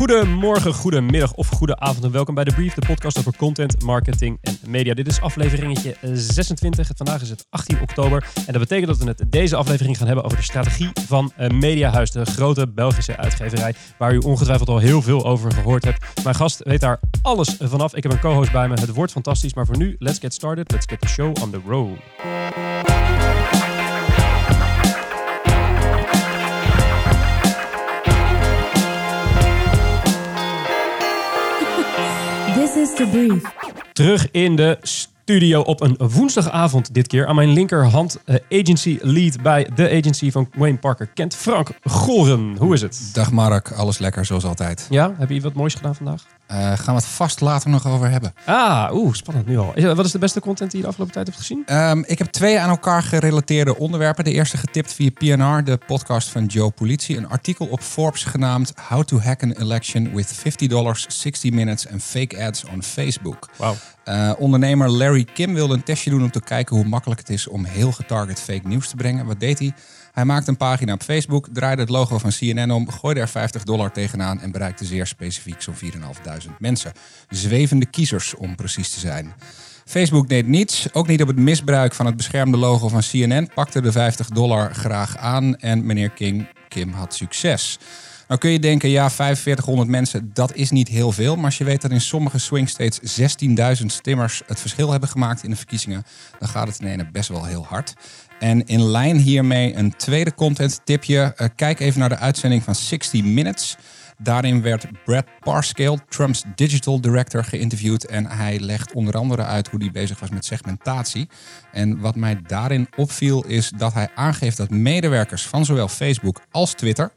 Goedemorgen, goedemiddag of goede avond en welkom bij de Brief, de podcast over content, marketing en media. Dit is afleveringetje 26. Vandaag is het 18 oktober en dat betekent dat we het deze aflevering gaan hebben over de strategie van eh, Mediahuis, de grote Belgische uitgeverij, waar u ongetwijfeld al heel veel over gehoord hebt. Mijn gast weet daar alles vanaf. Ik heb een co-host bij me. Het wordt fantastisch, maar voor nu, let's get started. Let's get the show on the road. Is the brief. Terug in de studio op een woensdagavond dit keer. Aan mijn linkerhand eh, agency lead bij de agency van Wayne Parker Kent. Frank Goren, hoe is het? Dag Mark, alles lekker zoals altijd. Ja, heb je wat moois gedaan vandaag? Eh, gaan we het vast later nog over hebben. Ah, oeh, spannend nu al. Wat is de beste content die je de afgelopen tijd hebt gezien? Ehm, ik heb twee aan elkaar gerelateerde onderwerpen. De eerste getipt via PNR, de podcast van Joe Politie. Een artikel op Forbes genaamd How to Hack an Election with $50, 60 Minutes and Fake Ads on Facebook. Eh, ondernemer Larry Kim wilde een testje doen om te kijken hoe makkelijk het is om heel getarget fake nieuws te brengen. Wat deed hij? Hij maakte een pagina op Facebook, draaide het logo van CNN om, gooide er 50 dollar tegenaan en bereikte zeer specifiek zo'n 4.500 mensen. Zwevende kiezers om precies te zijn. Facebook deed niets, ook niet op het misbruik van het beschermde logo van CNN, pakte de 50 dollar graag aan en meneer King, Kim had succes. Nou kun je denken, ja, 4500 mensen, dat is niet heel veel. Maar als je weet dat in sommige swing states 16.000 stimmers het verschil hebben gemaakt in de verkiezingen, dan gaat het in ene best wel heel hard. En in lijn hiermee een tweede content tipje. Eh, kijk even naar de uitzending van 60 Minutes. Daarin werd Brad Parscale, Trumps digital director, geïnterviewd. En hij legt onder andere uit hoe hij bezig was met segmentatie. En wat mij daarin opviel is dat hij aangeeft dat medewerkers van zowel Facebook als Twitter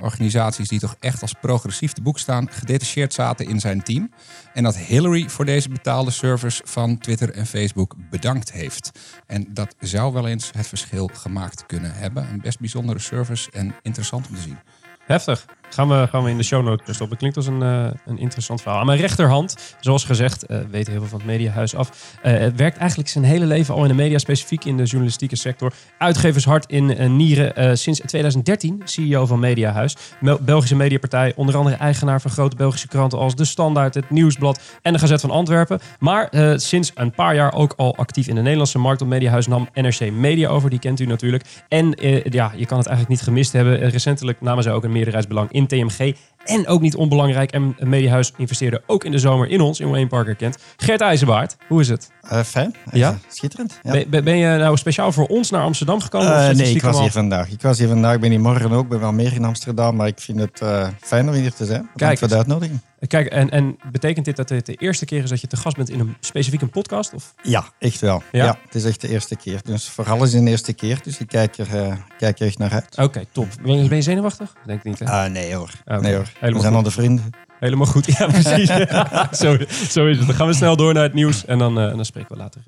organisaties die toch echt als progressief te boek staan, gedetacheerd zaten in zijn team. En dat Hillary voor deze betaalde service van Twitter en Facebook bedankt heeft. En dat zou wel eens het verschil gemaakt kunnen hebben. Een best bijzondere service en interessant om te zien. Heftig. Gaan we, gaan we in de show notes stoppen. Klinkt als een, eh, een interessant verhaal. Aan mijn rechterhand, zoals gezegd, eh weet heel veel van het mediahuis af. eh, werkt eigenlijk zijn hele leven al in de media, specifiek in de journalistieke sector. Uitgevershart in Nieren. sinds 2013 CEO van Mediahuis. Belgische mediapartij. Onder andere eigenaar van grote Belgische kranten als De Standaard, Het Nieuwsblad en de Gazet van Antwerpen. Maar sinds een paar jaar ook al actief in de Nederlandse markt. Op Mediahuis nam NRC Media over. Die kent u natuurlijk. En ja, je kan het eigenlijk niet gemist hebben. Recentelijk namen zij ook een meerderheidsbelang in TMG. En ook niet onbelangrijk, en Mediahuis investeerde ook in de zomer in ons, in Wayne Parker kent. Gert IJzerbaard, hoe is het? Eh, fijn. Ja? Schitterend. Ja. Ben, ben- je nou speciaal voor ons naar Amsterdam gekomen? Eh, nee, ik was hier vandaag. Ik was hier vandaag. Ik ben hier morgen ook. Ik ben wel meer in Amsterdam. Maar ik vind het eh, fijn om hier te zijn. Bedankt voor de uitnodiging. Kijk, en, en betekent dit dat het de eerste keer is dat je te gast bent in een specifiek een podcast? Of? Ja, echt wel. Ja? Ja? het is echt de eerste keer. Dus voor alles is de eerste keer. Dus ik kijk er, eh, kijk er echt naar uit. Oké, top. Ben je, ben je zenuwachtig? Denk ik niet, hè? Ah, nee hoor. Nee hoor. Helemaal We zijn al de vrienden. Helemaal goed. Ja, precies. zo, zo is het. Dan gaan we snel door naar het nieuws en dan, eh, en dan spreken we later.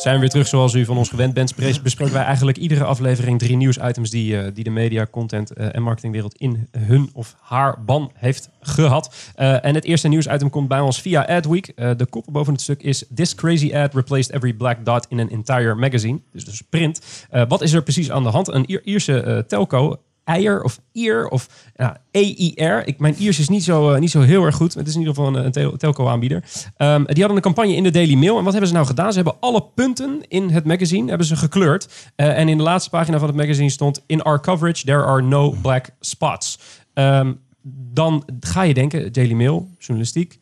Zijn we weer terug zoals u van ons gewend bent. Spre- Bespreken wij eigenlijk iedere aflevering drie nieuwsitems die, eh, die de media, content eh, en marketingwereld in hun of haar ban heeft gehad. Eh, en het eerste nieuwsitem komt bij ons via Adweek. De kop boven het stuk is This crazy ad replaced every black dot in an entire magazine. Dus dus print. Wat is er precies aan de hand? Een Ier- Ierse telco Eier of Ier of ja, EIR. Ik, mijn Iers is niet zo, eh, niet zo heel erg goed. Het is in ieder geval een, een tel- telco-aanbieder. Ehm, die hadden een campagne in de Daily Mail. En wat hebben ze nou gedaan? Ze hebben alle punten in het magazine hebben ze gekleurd. Eh, en in de laatste pagina van het magazine stond... In our coverage, there are no black spots. Ehm, dan ga je denken, Daily Mail, journalistiek...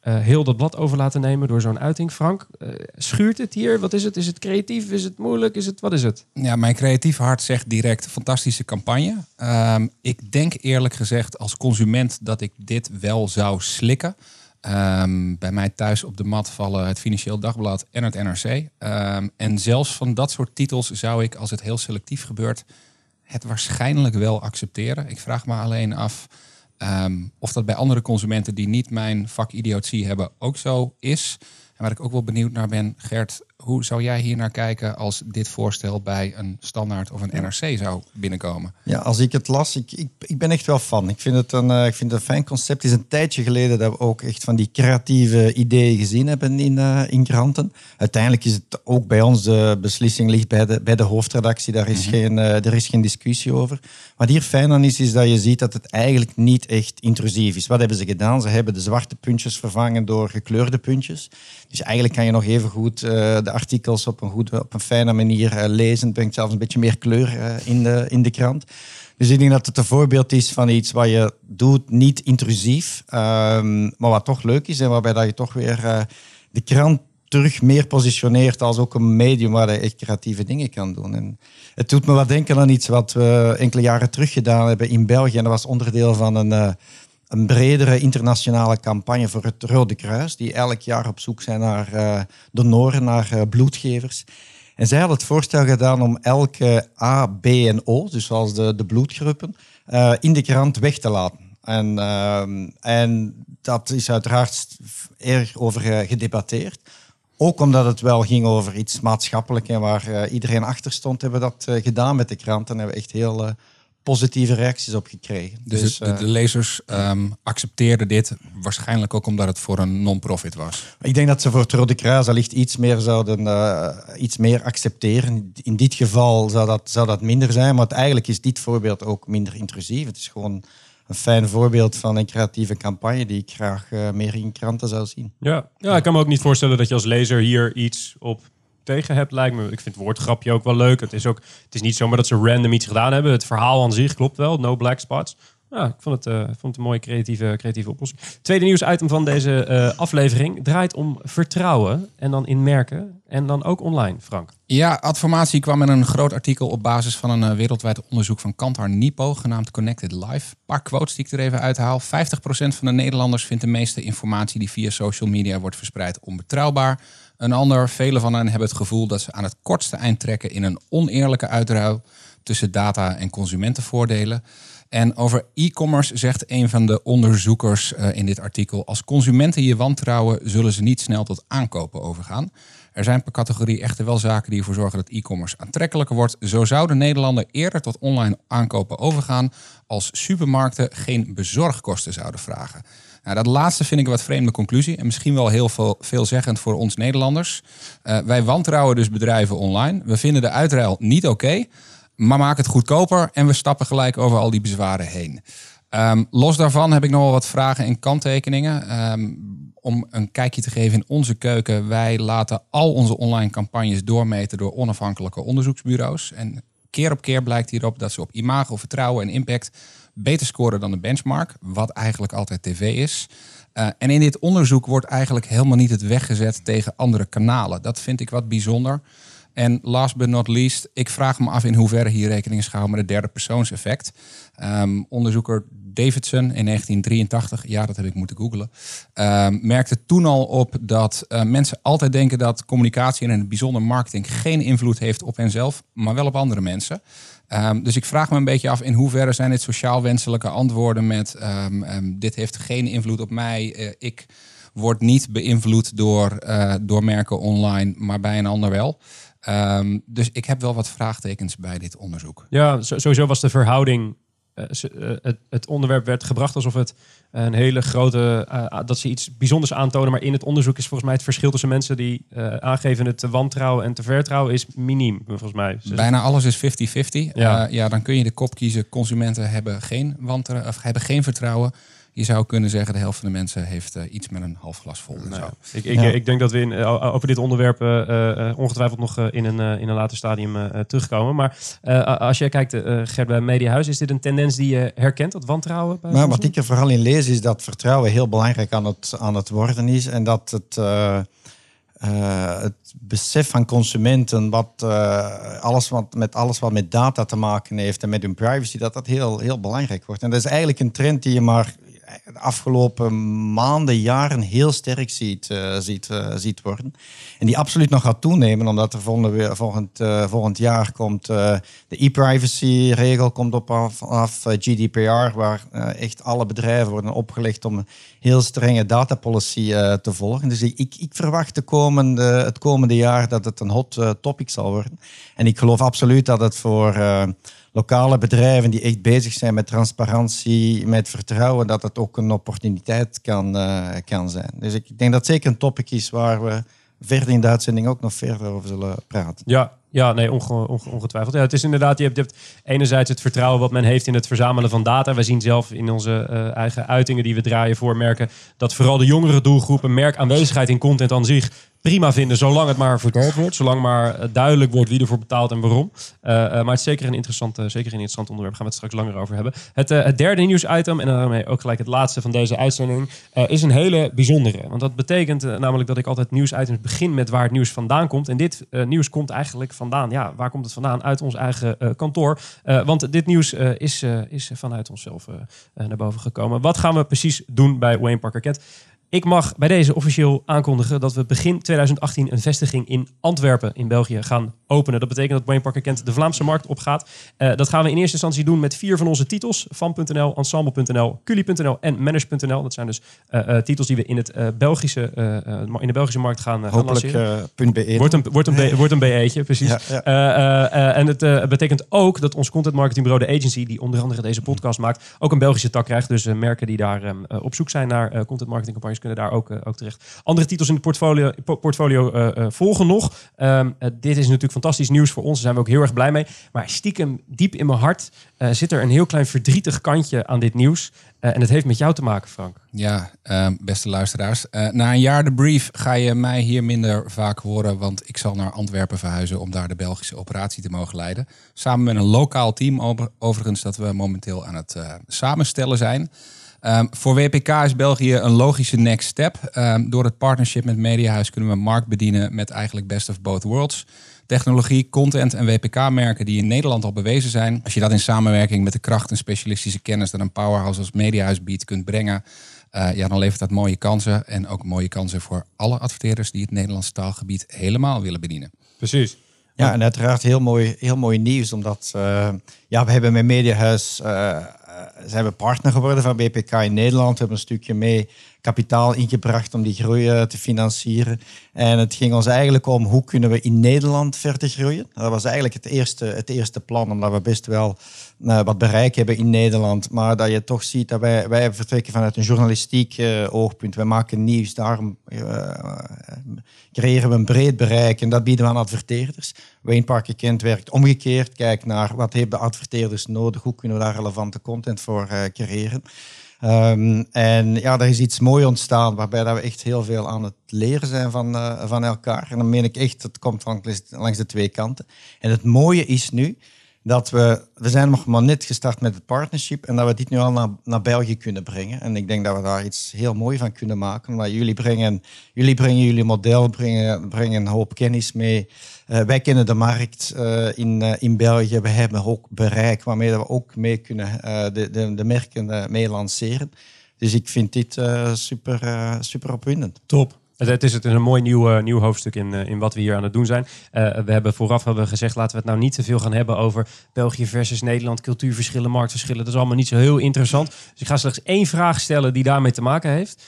eh, heel dat blad over laten nemen door zo'n uiting. Frank, eh, schuurt het hier? Wat is het? Is het creatief? Is het moeilijk? Is het, wat is het? Ja, mijn creatief hart zegt direct fantastische campagne. Ehm, ik denk eerlijk gezegd als consument dat ik dit wel zou slikken. Ehm, bij mij thuis op de mat vallen het Financieel Dagblad en het NRC. Ehm, en zelfs van dat soort titels zou ik, als het heel selectief gebeurt, het waarschijnlijk wel accepteren. Ik vraag me alleen af ehm, of dat bij andere consumenten die niet mijn vak idiotie hebben ook zo is. En waar ik ook wel benieuwd naar ben, Gert, hoe zou jij hier naar kijken als dit voorstel bij een standaard of een NRC zou binnenkomen? Ja, als ik het las, ik, ik, ik ben echt wel fan. Ik vind het een, eh, ik vind het een fijn concept. Het is een tijdje geleden dat we ook echt van die creatieve ideeën gezien hebben in, eh, in kranten. Uiteindelijk is het ook bij ons, de beslissing ligt bij de, bij de hoofdredactie. Daar is, geen, eh, er is geen discussie over. Wat hier fijn aan is, is dat je ziet dat het eigenlijk niet echt intrusief is. Wat hebben ze gedaan? Ze hebben de zwarte puntjes vervangen door gekleurde puntjes. Dus eigenlijk kan je nog even goed artikels op een, goed, op een fijne manier uh, lezen. Brengt zelfs een beetje meer kleur uh, in, de, in de krant. Dus ik denk dat het een voorbeeld is van iets wat je doet, niet intrusief, um, maar wat toch leuk is en waarbij dat je toch weer uh, de krant terug meer positioneert als ook een medium waar je echt creatieve dingen kan doen. En het doet me wat denken aan iets wat we enkele jaren terug gedaan hebben in België. En dat was onderdeel van een een bredere internationale campagne voor het Rode Kruis, die elk jaar op zoek zijn naar uh, donoren, naar uh, bloedgevers. En zij hadden het voorstel gedaan om elke A, B en O, dus zoals de, de bloedgroepen, uh, in de krant weg te laten. En, en dat is uiteraard erg over gedebatteerd. Ook omdat het wel ging over iets maatschappelijk en waar iedereen achter stond, hebben we dat gedaan met de krant. En hebben we echt heel positieve reacties op gekregen. Dus, dus de, de, lezers um, accepteerden dit waarschijnlijk ook omdat het voor een non-profit was. Ik denk dat ze voor het Rode Kruis allicht iets meer zouden uh, iets meer accepteren. In dit geval zou dat, zou dat minder zijn, maar eigenlijk is dit voorbeeld ook minder intrusief. Het is gewoon een fijn voorbeeld van een creatieve campagne die ik graag uh, meer in kranten zou zien. Ja. ja, ik kan me ook niet voorstellen dat je als lezer hier iets op tegen hebt, lijkt me. Ik vind het woordgrapje ook wel leuk. Het is, ook, het is niet zomaar dat ze random iets gedaan hebben. Het verhaal aan zich klopt wel. No black spots. Ja, ik vond het, uh, vond het een mooie creatieve, creatieve oplossing. Tweede nieuwsitem van deze uh, aflevering draait om vertrouwen. En dan in merken. En dan ook online, Frank. Ja, Adformatie kwam met een groot artikel op basis van een uh, wereldwijd onderzoek van Kantar Nipo, genaamd Connected Life. Een paar quotes die ik er even uithaal. 50% van de Nederlanders vindt de meeste informatie die via social media wordt verspreid onbetrouwbaar. Een ander, vele van hen hebben het gevoel dat ze aan het kortste eind trekken in een oneerlijke uitruil tussen data en consumentenvoordelen. En over e-commerce zegt een van de onderzoekers uh, in dit artikel: als consumenten je wantrouwen, zullen ze niet snel tot aankopen overgaan. Er zijn per categorie echter wel zaken die ervoor zorgen dat e-commerce aantrekkelijker wordt. Zo zouden Nederlanders eerder tot online aankopen overgaan als supermarkten geen bezorgkosten zouden vragen. Nou, dat laatste vind ik een wat vreemde conclusie en misschien wel heel veel, veelzeggend voor ons Nederlanders. Uh, wij wantrouwen dus bedrijven online. We vinden de uitruil niet oké, maar maken het goedkoper en we stappen gelijk over al die bezwaren heen. Um, los daarvan heb ik nog wel wat vragen en kanttekeningen. Um, om een kijkje te geven in onze keuken. Wij laten al onze online campagnes doormeten door onafhankelijke onderzoeksbureaus. En keer op keer blijkt hierop dat ze op imago, vertrouwen en impact beter scoren dan de benchmark, wat eigenlijk altijd tv is. Uh, en in dit onderzoek wordt eigenlijk helemaal niet het weggezet tegen andere kanalen. Dat vind ik wat bijzonder. En last but not least, ik vraag me af in hoeverre hier rekening is gehouden met het derde persoonseffect. Um, onderzoeker Davidson in 1983, ja dat heb ik moeten googlen, um, merkte toen al op dat uh, mensen altijd denken dat communicatie en in het bijzonder marketing geen invloed heeft op henzelf, maar wel op andere mensen. Um, dus ik vraag me een beetje af in hoeverre zijn dit sociaal wenselijke antwoorden met dit heeft geen invloed op mij, uh, ik word niet beïnvloed door, uh, door merken online, maar bij een ander wel. Um, dus ik heb wel wat vraagtekens bij dit onderzoek. Ja, sowieso was de verhouding. Uh, het, het, onderwerp werd gebracht alsof het een hele grote. Uh, dat ze iets bijzonders aantonen. Maar in het onderzoek is volgens mij het verschil tussen mensen die uh, aangeven het te wantrouwen en te vertrouwen is miniem. Volgens mij. Dus Bijna alles is 50-50. Ja. ja, dan kun je de kop kiezen. Consumenten hebben geen, wantrouwen, of hebben geen vertrouwen je zou kunnen zeggen, de helft van de mensen heeft uh, iets met een half glas vol. Nou, ik, ik, ja. ik, denk dat we in, uh, over dit onderwerp uh, ongetwijfeld nog in, een, in een later stadium terugkomen. Maar als jij kijkt, Gert, bij Mediahuis, is dit een tendens die je herkent, dat wantrouwen? Bij maar wat ik er vooral in lees, is dat vertrouwen heel belangrijk aan het, aan het worden is. En dat het... Uh, het besef van consumenten, wat, uh, alles wat, met alles wat met data te maken heeft en met hun privacy, dat dat heel, heel belangrijk wordt. En dat is eigenlijk een trend die je maar de afgelopen maanden, jaren heel sterk ziet, uh, ziet, uh, ziet worden. En die absoluut nog gaat toenemen, omdat er volgend, uh, volgend jaar komt de e-privacy-regel komt op af, GDPR, waar echt alle bedrijven worden opgelegd om heel strenge datapolicy te volgen. Dus ik, ik verwacht de komende, het komende jaar dat het een hot topic zal worden. En ik geloof absoluut dat het voor lokale bedrijven die echt bezig zijn met transparantie, met vertrouwen, dat het ook een opportuniteit kan, uh, kan zijn. Dus ik denk dat het zeker een topic is waar we verder in de uitzending ook nog verder over zullen praten. Ja, ja, nee, onge, onge, ongetwijfeld. Ja, het is inderdaad, je hebt, je hebt, enerzijds het vertrouwen wat men heeft in het verzamelen van data. Wij zien zelf in onze uh, eigen uitingen die we draaien voor merken dat vooral de jongere doelgroepen merkaanwezigheid in content aan zich prima vinden, zolang het maar verteld wordt. Zolang maar eh, duidelijk wordt wie ervoor betaalt en waarom. Uh, uh, maar het is zeker een, interessant, zeker een interessant onderwerp. Gaan we het straks langer over hebben. Het, derde nieuwsitem, en daarmee ook gelijk het laatste van deze uitzending, is een hele bijzondere. Want dat betekent namelijk dat ik altijd nieuwsitems begin met waar het nieuws vandaan komt. En dit nieuws komt eigenlijk vandaan. Ja, waar komt het vandaan? Uit ons eigen kantoor. want dit nieuws is, is vanuit onszelf naar boven gekomen. Wat gaan we precies doen bij Wayne Parker Kent? Ik mag bij deze officieel aankondigen dat we begin 2018 een vestiging in Antwerpen in België gaan openen. Dat betekent dat Wayne Parker Kent de Vlaamse markt opgaat. Uh, dat gaan we in eerste instantie doen met vier van onze titels. Van.nl, Ensemble.nl, Culi.nl en Manage.nl. Dat zijn dus uh, uh, titels die we in, het, Belgische, in de Belgische markt gaan, gaan lanceren. .be. Wordt een, wordt een, wordt een BE'tje, precies. Ja, ja. en het betekent ook dat ons content marketingbureau, de agency, die onder andere deze podcast maakt, ook een Belgische tak krijgt. Dus merken die daar um, op zoek zijn naar content marketing campagnes kunnen daar ook, ook terecht. Andere titels in het portfolio, portfolio volgen nog. Um, dit is natuurlijk fantastisch nieuws voor ons. Daar zijn we ook heel erg blij mee. Maar stiekem, diep in mijn hart, uh, zit er een heel klein verdrietig kantje aan dit nieuws. Uh, en het heeft met jou te maken, Frank. Ja, uh, beste luisteraars. na een jaar de brief ga je mij hier minder vaak horen. Want ik zal naar Antwerpen verhuizen om daar de Belgische operatie te mogen leiden. Samen met een lokaal team, over, overigens, dat we momenteel aan het samenstellen zijn. Um, voor WPK is België een logische next step. Um, door het partnership met Mediahuis kunnen we markt bedienen met eigenlijk best of both worlds technologie, content en WPK-merken die in Nederland al bewezen zijn. Als je dat in samenwerking met de kracht en specialistische kennis dat een powerhouse als Mediahuis biedt kunt brengen, uh, ja, dan levert dat mooie kansen. En ook mooie kansen voor alle adverteerders die het Nederlandse taalgebied helemaal willen bedienen. Precies. Ja, en uiteraard heel mooi, heel mooi nieuws, omdat uh, ja, we hebben met Mediahuis uh, zijn we partner geworden van BPK in Nederland. We hebben een stukje mee kapitaal ingebracht om die groei te financieren. En het ging ons eigenlijk om hoe kunnen we in Nederland verder groeien. Dat was eigenlijk het eerste, het eerste plan, omdat we best wel uh, wat bereik hebben in Nederland. Maar dat je toch ziet dat wij, wij vertrekken vanuit een journalistiek uh, oogpunt. Wij maken nieuws, daarom creëren we een breed bereik en dat bieden we aan adverteerders. Wayne Parker Kent werkt omgekeerd. Kijk naar wat hebben de adverteerders nodig, hoe kunnen we daar relevante content voor creëren. Um, en ja, er is iets moois ontstaan waarbij dat we echt heel veel aan het leren zijn van, uh, van elkaar. En dan meen ik echt, het komt langs de twee kanten. En het mooie is nu dat we, we zijn nog maar net gestart met het partnership en dat we dit nu al naar, naar België kunnen brengen. En ik denk dat we daar iets heel moois van kunnen maken. Omdat jullie brengen jullie, brengen jullie model, brengen, brengen een hoop kennis mee. Uh, wij kennen de markt uh, in, uh, in België. We hebben ook bereik waarmee we ook mee kunnen de, de, de merken mee lanceren. Dus ik vind dit super, super opwindend. Top. Het is, het een mooi nieuw, nieuw hoofdstuk in, in wat we hier aan het doen zijn. We hebben vooraf hebben gezegd, laten we het nou niet te veel gaan hebben over België versus Nederland, cultuurverschillen, marktverschillen. Dat is allemaal niet zo heel interessant. Dus ik ga slechts één vraag stellen die daarmee te maken heeft.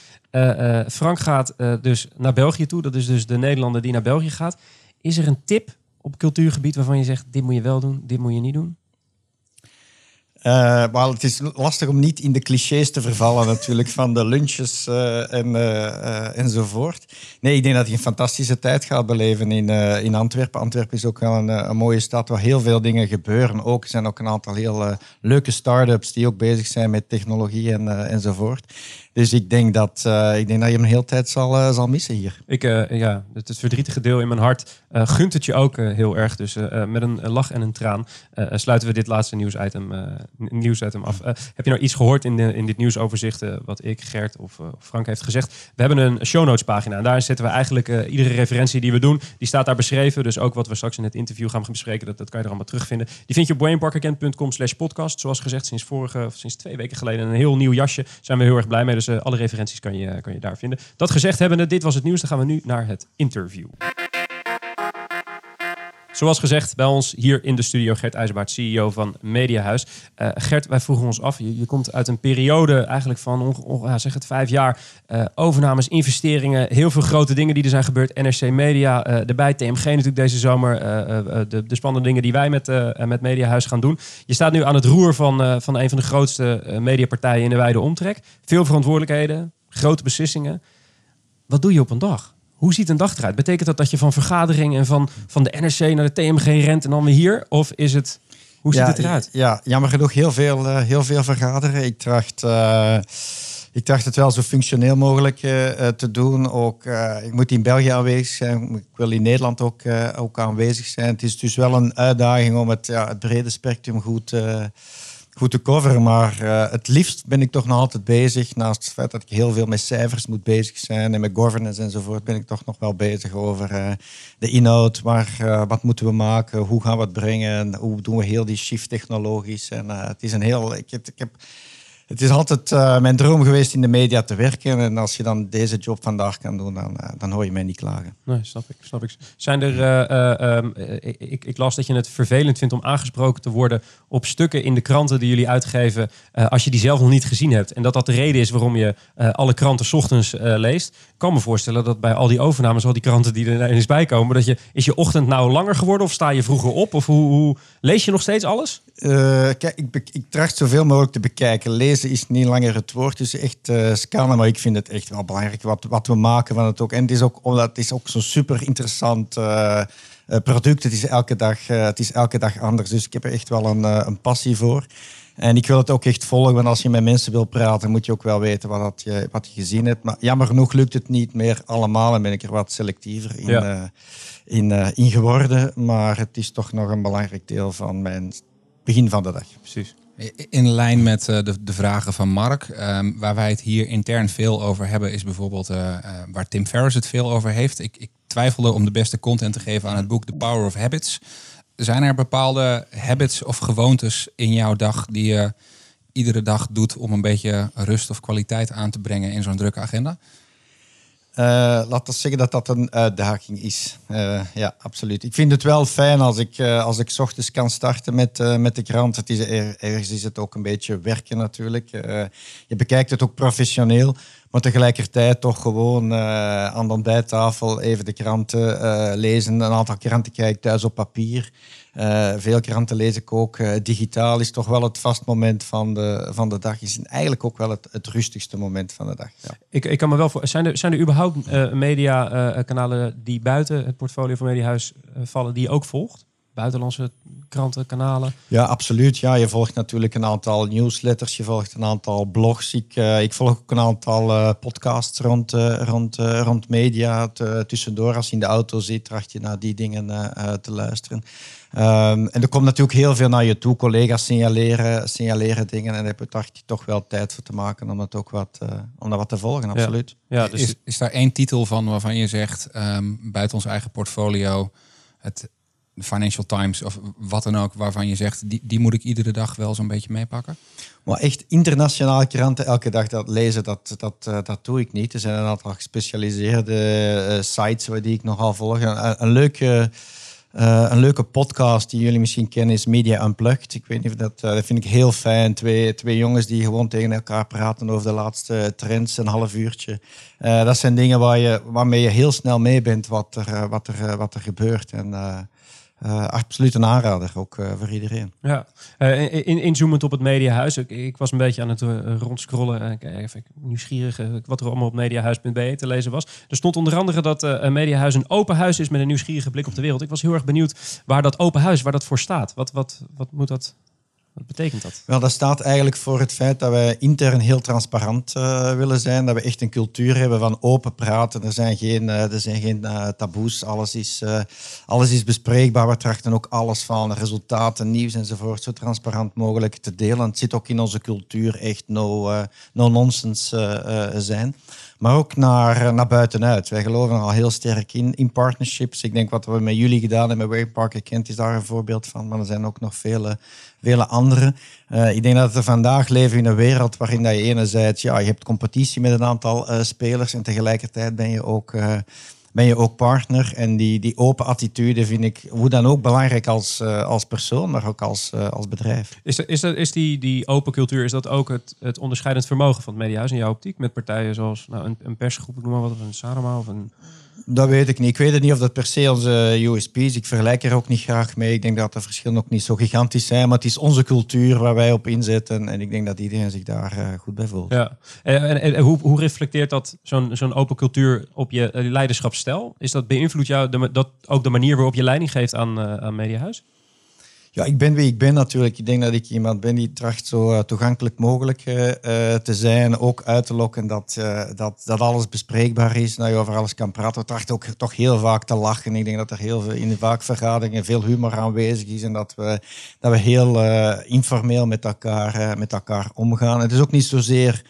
Frank gaat dus naar België toe. Dat is dus de Nederlander die naar België gaat. Is er een tip op cultuurgebied waarvan je zegt, dit moet je wel doen, dit moet je niet doen? Uh, maar het is lastig om niet in de clichés te vervallen natuurlijk van de lunches uh, en, uh, enzovoort. Nee, ik denk dat je een fantastische tijd gaat beleven in, in Antwerpen. Antwerpen is ook wel een, een, mooie stad waar heel veel dingen gebeuren. Ook er zijn ook een aantal heel leuke start-ups die ook bezig zijn met technologie en, enzovoort. Dus ik denk dat, ik denk dat je hem een hele tijd zal, zal missen hier. Ik, ja, het, het, verdrietige deel in mijn hart gunt het je ook heel erg. Dus met een, lach en een traan sluiten we dit laatste nieuwsitem n- nieuwsitem af. Eh, heb je nou iets gehoord in, de, in dit nieuwsoverzicht wat ik, Gert of eh, Frank heeft gezegd? We hebben een show notes pagina en daarin zetten we eigenlijk eh, iedere referentie die we doen, die staat daar beschreven. Dus ook wat we straks in het interview gaan bespreken, dat, dat kan je er allemaal terugvinden. Die vind je op brainparkagent.com slash podcast. Zoals gezegd, sinds vorige, of sinds twee weken geleden een heel nieuw jasje. Zijn we heel erg blij mee, dus alle referenties kan je, kan je daar vinden. Dat gezegd hebbende, dit was het nieuws. Dan gaan we nu naar het interview. Zoals gezegd, bij ons hier in de studio Gert IJzerbaard, CEO van Mediahuis. Eh, Gert, wij vroegen ons af, je, je komt uit een periode eigenlijk van onge- zeg het vijf jaar. eh, overnames, investeringen, heel veel grote dingen die er zijn gebeurd. NRC Media, eh erbij TMG natuurlijk deze zomer. de, de spannende dingen die wij met, met Mediahuis gaan doen. Je staat nu aan het roer van, van een van de grootste mediapartijen in de wijde omtrek. Veel verantwoordelijkheden, grote beslissingen. Wat doe je op een dag? Hoe ziet een dag eruit? Betekent dat dat je van vergadering en van, van de NRC naar de TMG rent en dan weer hier? Of is het, hoe ziet ja, het eruit? Ja, jammer genoeg heel veel, eh, heel veel vergaderen. Ik tracht, eh, ik tracht het wel zo functioneel mogelijk eh, te doen. Ook, eh, ik moet in België aanwezig zijn. Ik wil in Nederland ook, ook aanwezig zijn. Het is dus wel een uitdaging om het, ja, het brede spectrum goed, goed te coveren. Maar eh, het liefst ben ik toch nog altijd bezig. Naast het feit dat ik heel veel met cijfers moet bezig zijn en met governance enzovoort, ben ik toch nog wel bezig over eh, de inhoud. Waar, eh, wat moeten we maken? Hoe gaan we het brengen? Hoe doen we heel die shift technologisch? En het is een heel. Ik, ik heb, het is altijd eh, mijn droom geweest in de media te werken. En als je dan deze job vandaag kan doen, dan, eh, dan hoor je mij niet klagen. Nee, snap ik, snap ik. Zijn er, eh, eh, ehm, eh, ik, ik, las dat je het vervelend vindt om aangesproken te worden op stukken in de kranten die jullie uitgeven, als je die zelf nog niet gezien hebt. En dat dat de reden is waarom je alle kranten 's ochtends leest. Ik kan me voorstellen dat bij al die overnames, al die kranten die er eens bij komen, dat je, is je ochtend nou langer geworden of sta je vroeger op? Of hoe, hoe lees je nog steeds alles? Kijk, ik, ik tracht zoveel mogelijk te bekijken. Lezen is niet langer het woord, dus echt eh, scannen. Maar ik vind het echt wel belangrijk wat, wat we maken van het ook. En het is ook, omdat het is ook zo'n super interessant eh, eh, product. Het is, elke dag, het is elke dag anders. Dus ik heb er echt wel een, een passie voor. En ik wil het ook echt volgen, want als je met mensen wil praten, moet je ook wel weten wat, dat je, wat je gezien hebt. Maar jammer genoeg lukt het niet meer allemaal en ben ik er wat selectiever in, Ja. in, in geworden. Maar het is toch nog een belangrijk deel van mijn begin van de dag. Precies. In lijn met eh, de, de vragen van Mark, ehm, waar wij het hier intern veel over hebben, is bijvoorbeeld eh, eh, waar Tim Ferriss het veel over heeft. Ik, ik twijfelde om de beste content te geven aan het boek The Power of Habits. Zijn er bepaalde habits of gewoontes in jouw dag die je iedere dag doet om een beetje rust of kwaliteit aan te brengen in zo'n drukke agenda? Eh, laat ons zeggen dat dat een uitdaging is. Eh, ja, absoluut. Ik vind het wel fijn als ik, eh, als ik ochtends kan starten met, met de krant. Het is, er, ergens is het ook een beetje werken natuurlijk. Je bekijkt het ook professioneel, maar tegelijkertijd toch gewoon eh, aan de ontbijttafel even de kranten eh, lezen. Een aantal kranten krijg ik thuis op papier. Eh, veel kranten lees ik ook digitaal. Is toch wel het vast moment van de, van de dag. Is eigenlijk ook wel het, het rustigste moment van de dag. Ja. Ik, ik kan me wel voor. Zijn er, zijn er überhaupt media-kanalen die buiten het portfolio van Mediahuis vallen, die je ook volgt? Buitenlandse kranten, kanalen? Ja, absoluut. Ja, je volgt natuurlijk een aantal newsletters, je volgt een aantal blogs. Ik, eh, ik volg ook een aantal eh, podcasts rond, eh, rond, eh, rond media. Tussendoor, als je in de auto zit, tracht je naar die dingen te luisteren. Ehm, en er komt natuurlijk heel veel naar je toe. Collega's signaleren, signaleren dingen. En daar heb je toch wel tijd voor te maken om dat ook wat, eh, om dat wat te volgen, absoluut. Ja, dus is, is daar één titel van waarvan je zegt, ehm, buiten ons eigen portfolio, het Financial Times of wat dan ook, waarvan je zegt, die, die moet ik iedere dag wel zo'n beetje meepakken? Maar echt internationale kranten elke dag dat lezen, dat, dat, eh, dat doe ik niet. Er zijn een aantal gespecialiseerde eh, sites waar die ik nogal volg. Een, een leuke... eh, een leuke podcast die jullie misschien kennen is Media Unplugged. Ik weet niet of dat, dat vind ik heel fijn. Twee, twee jongens die gewoon tegen elkaar praten over de laatste trends, een half uurtje. Dat zijn dingen waar je, waarmee je heel snel mee bent wat er, wat er, wat er gebeurt. En eh, absoluut een aanrader, ook eh, voor iedereen. Ja, Eh, in, inzoomend op het Mediahuis. Ik, ik was een beetje aan het rondscrollen. even nieuwsgierig wat er allemaal op mediahuis.be te lezen was. Er stond onder andere dat een Mediahuis een open huis is met een nieuwsgierige blik op de wereld. Ik was heel erg benieuwd waar dat open huis, waar dat voor staat. Wat, wat, wat moet dat Wat betekent dat? Wel, dat staat eigenlijk voor het feit dat wij intern heel transparant uh, willen zijn. Dat we echt een cultuur hebben van open praten. Er zijn geen, uh, er zijn geen uh, taboes. Alles is, alles is bespreekbaar. We trachten ook alles van resultaten, nieuws enzovoort zo transparant mogelijk te delen. Het zit ook in onze cultuur echt no-nonsense no zijn maar ook naar, naar buitenuit. Wij geloven al heel sterk in, in partnerships. Ik denk wat we met jullie gedaan hebben, met Waypark Kent is daar een voorbeeld van, maar er zijn ook nog vele, vele andere. Uh, ik denk dat we vandaag leven in een wereld waarin dat je enerzijds, ja, je hebt competitie met een aantal uh, spelers en tegelijkertijd ben je ook... ben je ook partner. En die, die open attitude vind ik hoe dan ook belangrijk als, uh, als persoon, maar ook als, uh, als bedrijf. Is, is, dat, is die, die open cultuur, is dat ook het, het onderscheidend vermogen van het mediahuis in jouw optiek? Met partijen zoals nou, een, een persgroep, noem maar wat, of een Sarama of een... Dat weet ik niet. Ik weet het niet of dat per se onze USP is. Ik vergelijk er ook niet graag mee. Ik denk dat de verschillen ook niet zo gigantisch zijn. Maar het is onze cultuur waar wij op inzetten. En ik denk dat iedereen zich daar uh, goed bij voelt. Ja. En, en, hoe, hoe, reflecteert dat zo'n zo'n open cultuur op je leiderschapsstijl? Is dat beïnvloedt jou dat ook de manier waarop je leiding geeft aan, uh, aan Mediahuis? Ja, ik ben wie ik ben natuurlijk. Ik denk dat ik iemand ben die tracht zo uh, toegankelijk mogelijk uh, te zijn. Ook uit te lokken dat, dat, dat alles bespreekbaar is. Dat je over alles kan praten. We trachten ook toch heel vaak te lachen. Ik denk dat er heel veel in de vaakvergaderingen veel humor aanwezig is. En dat we, dat we heel informeel met elkaar, met elkaar omgaan. Het is ook niet zozeer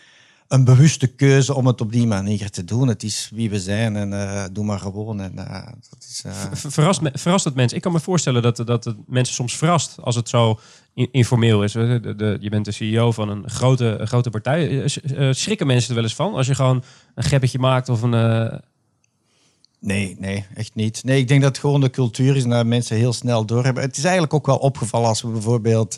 een bewuste keuze om het op die manier te doen. Het is wie we zijn en uh, doe maar gewoon. En, uh, dat is, uh... verrast, verrast het mensen? Ik kan me voorstellen dat, dat het mensen soms verrast als het zo informeel is. De, de, je bent de CEO van een grote, grote partij. schrikken mensen er wel eens van als je gewoon een gebbetje maakt of een... Nee, nee, echt niet. Nee, ik denk dat het gewoon de cultuur is en dat mensen heel snel doorhebben. Het is eigenlijk ook wel opgevallen als we bijvoorbeeld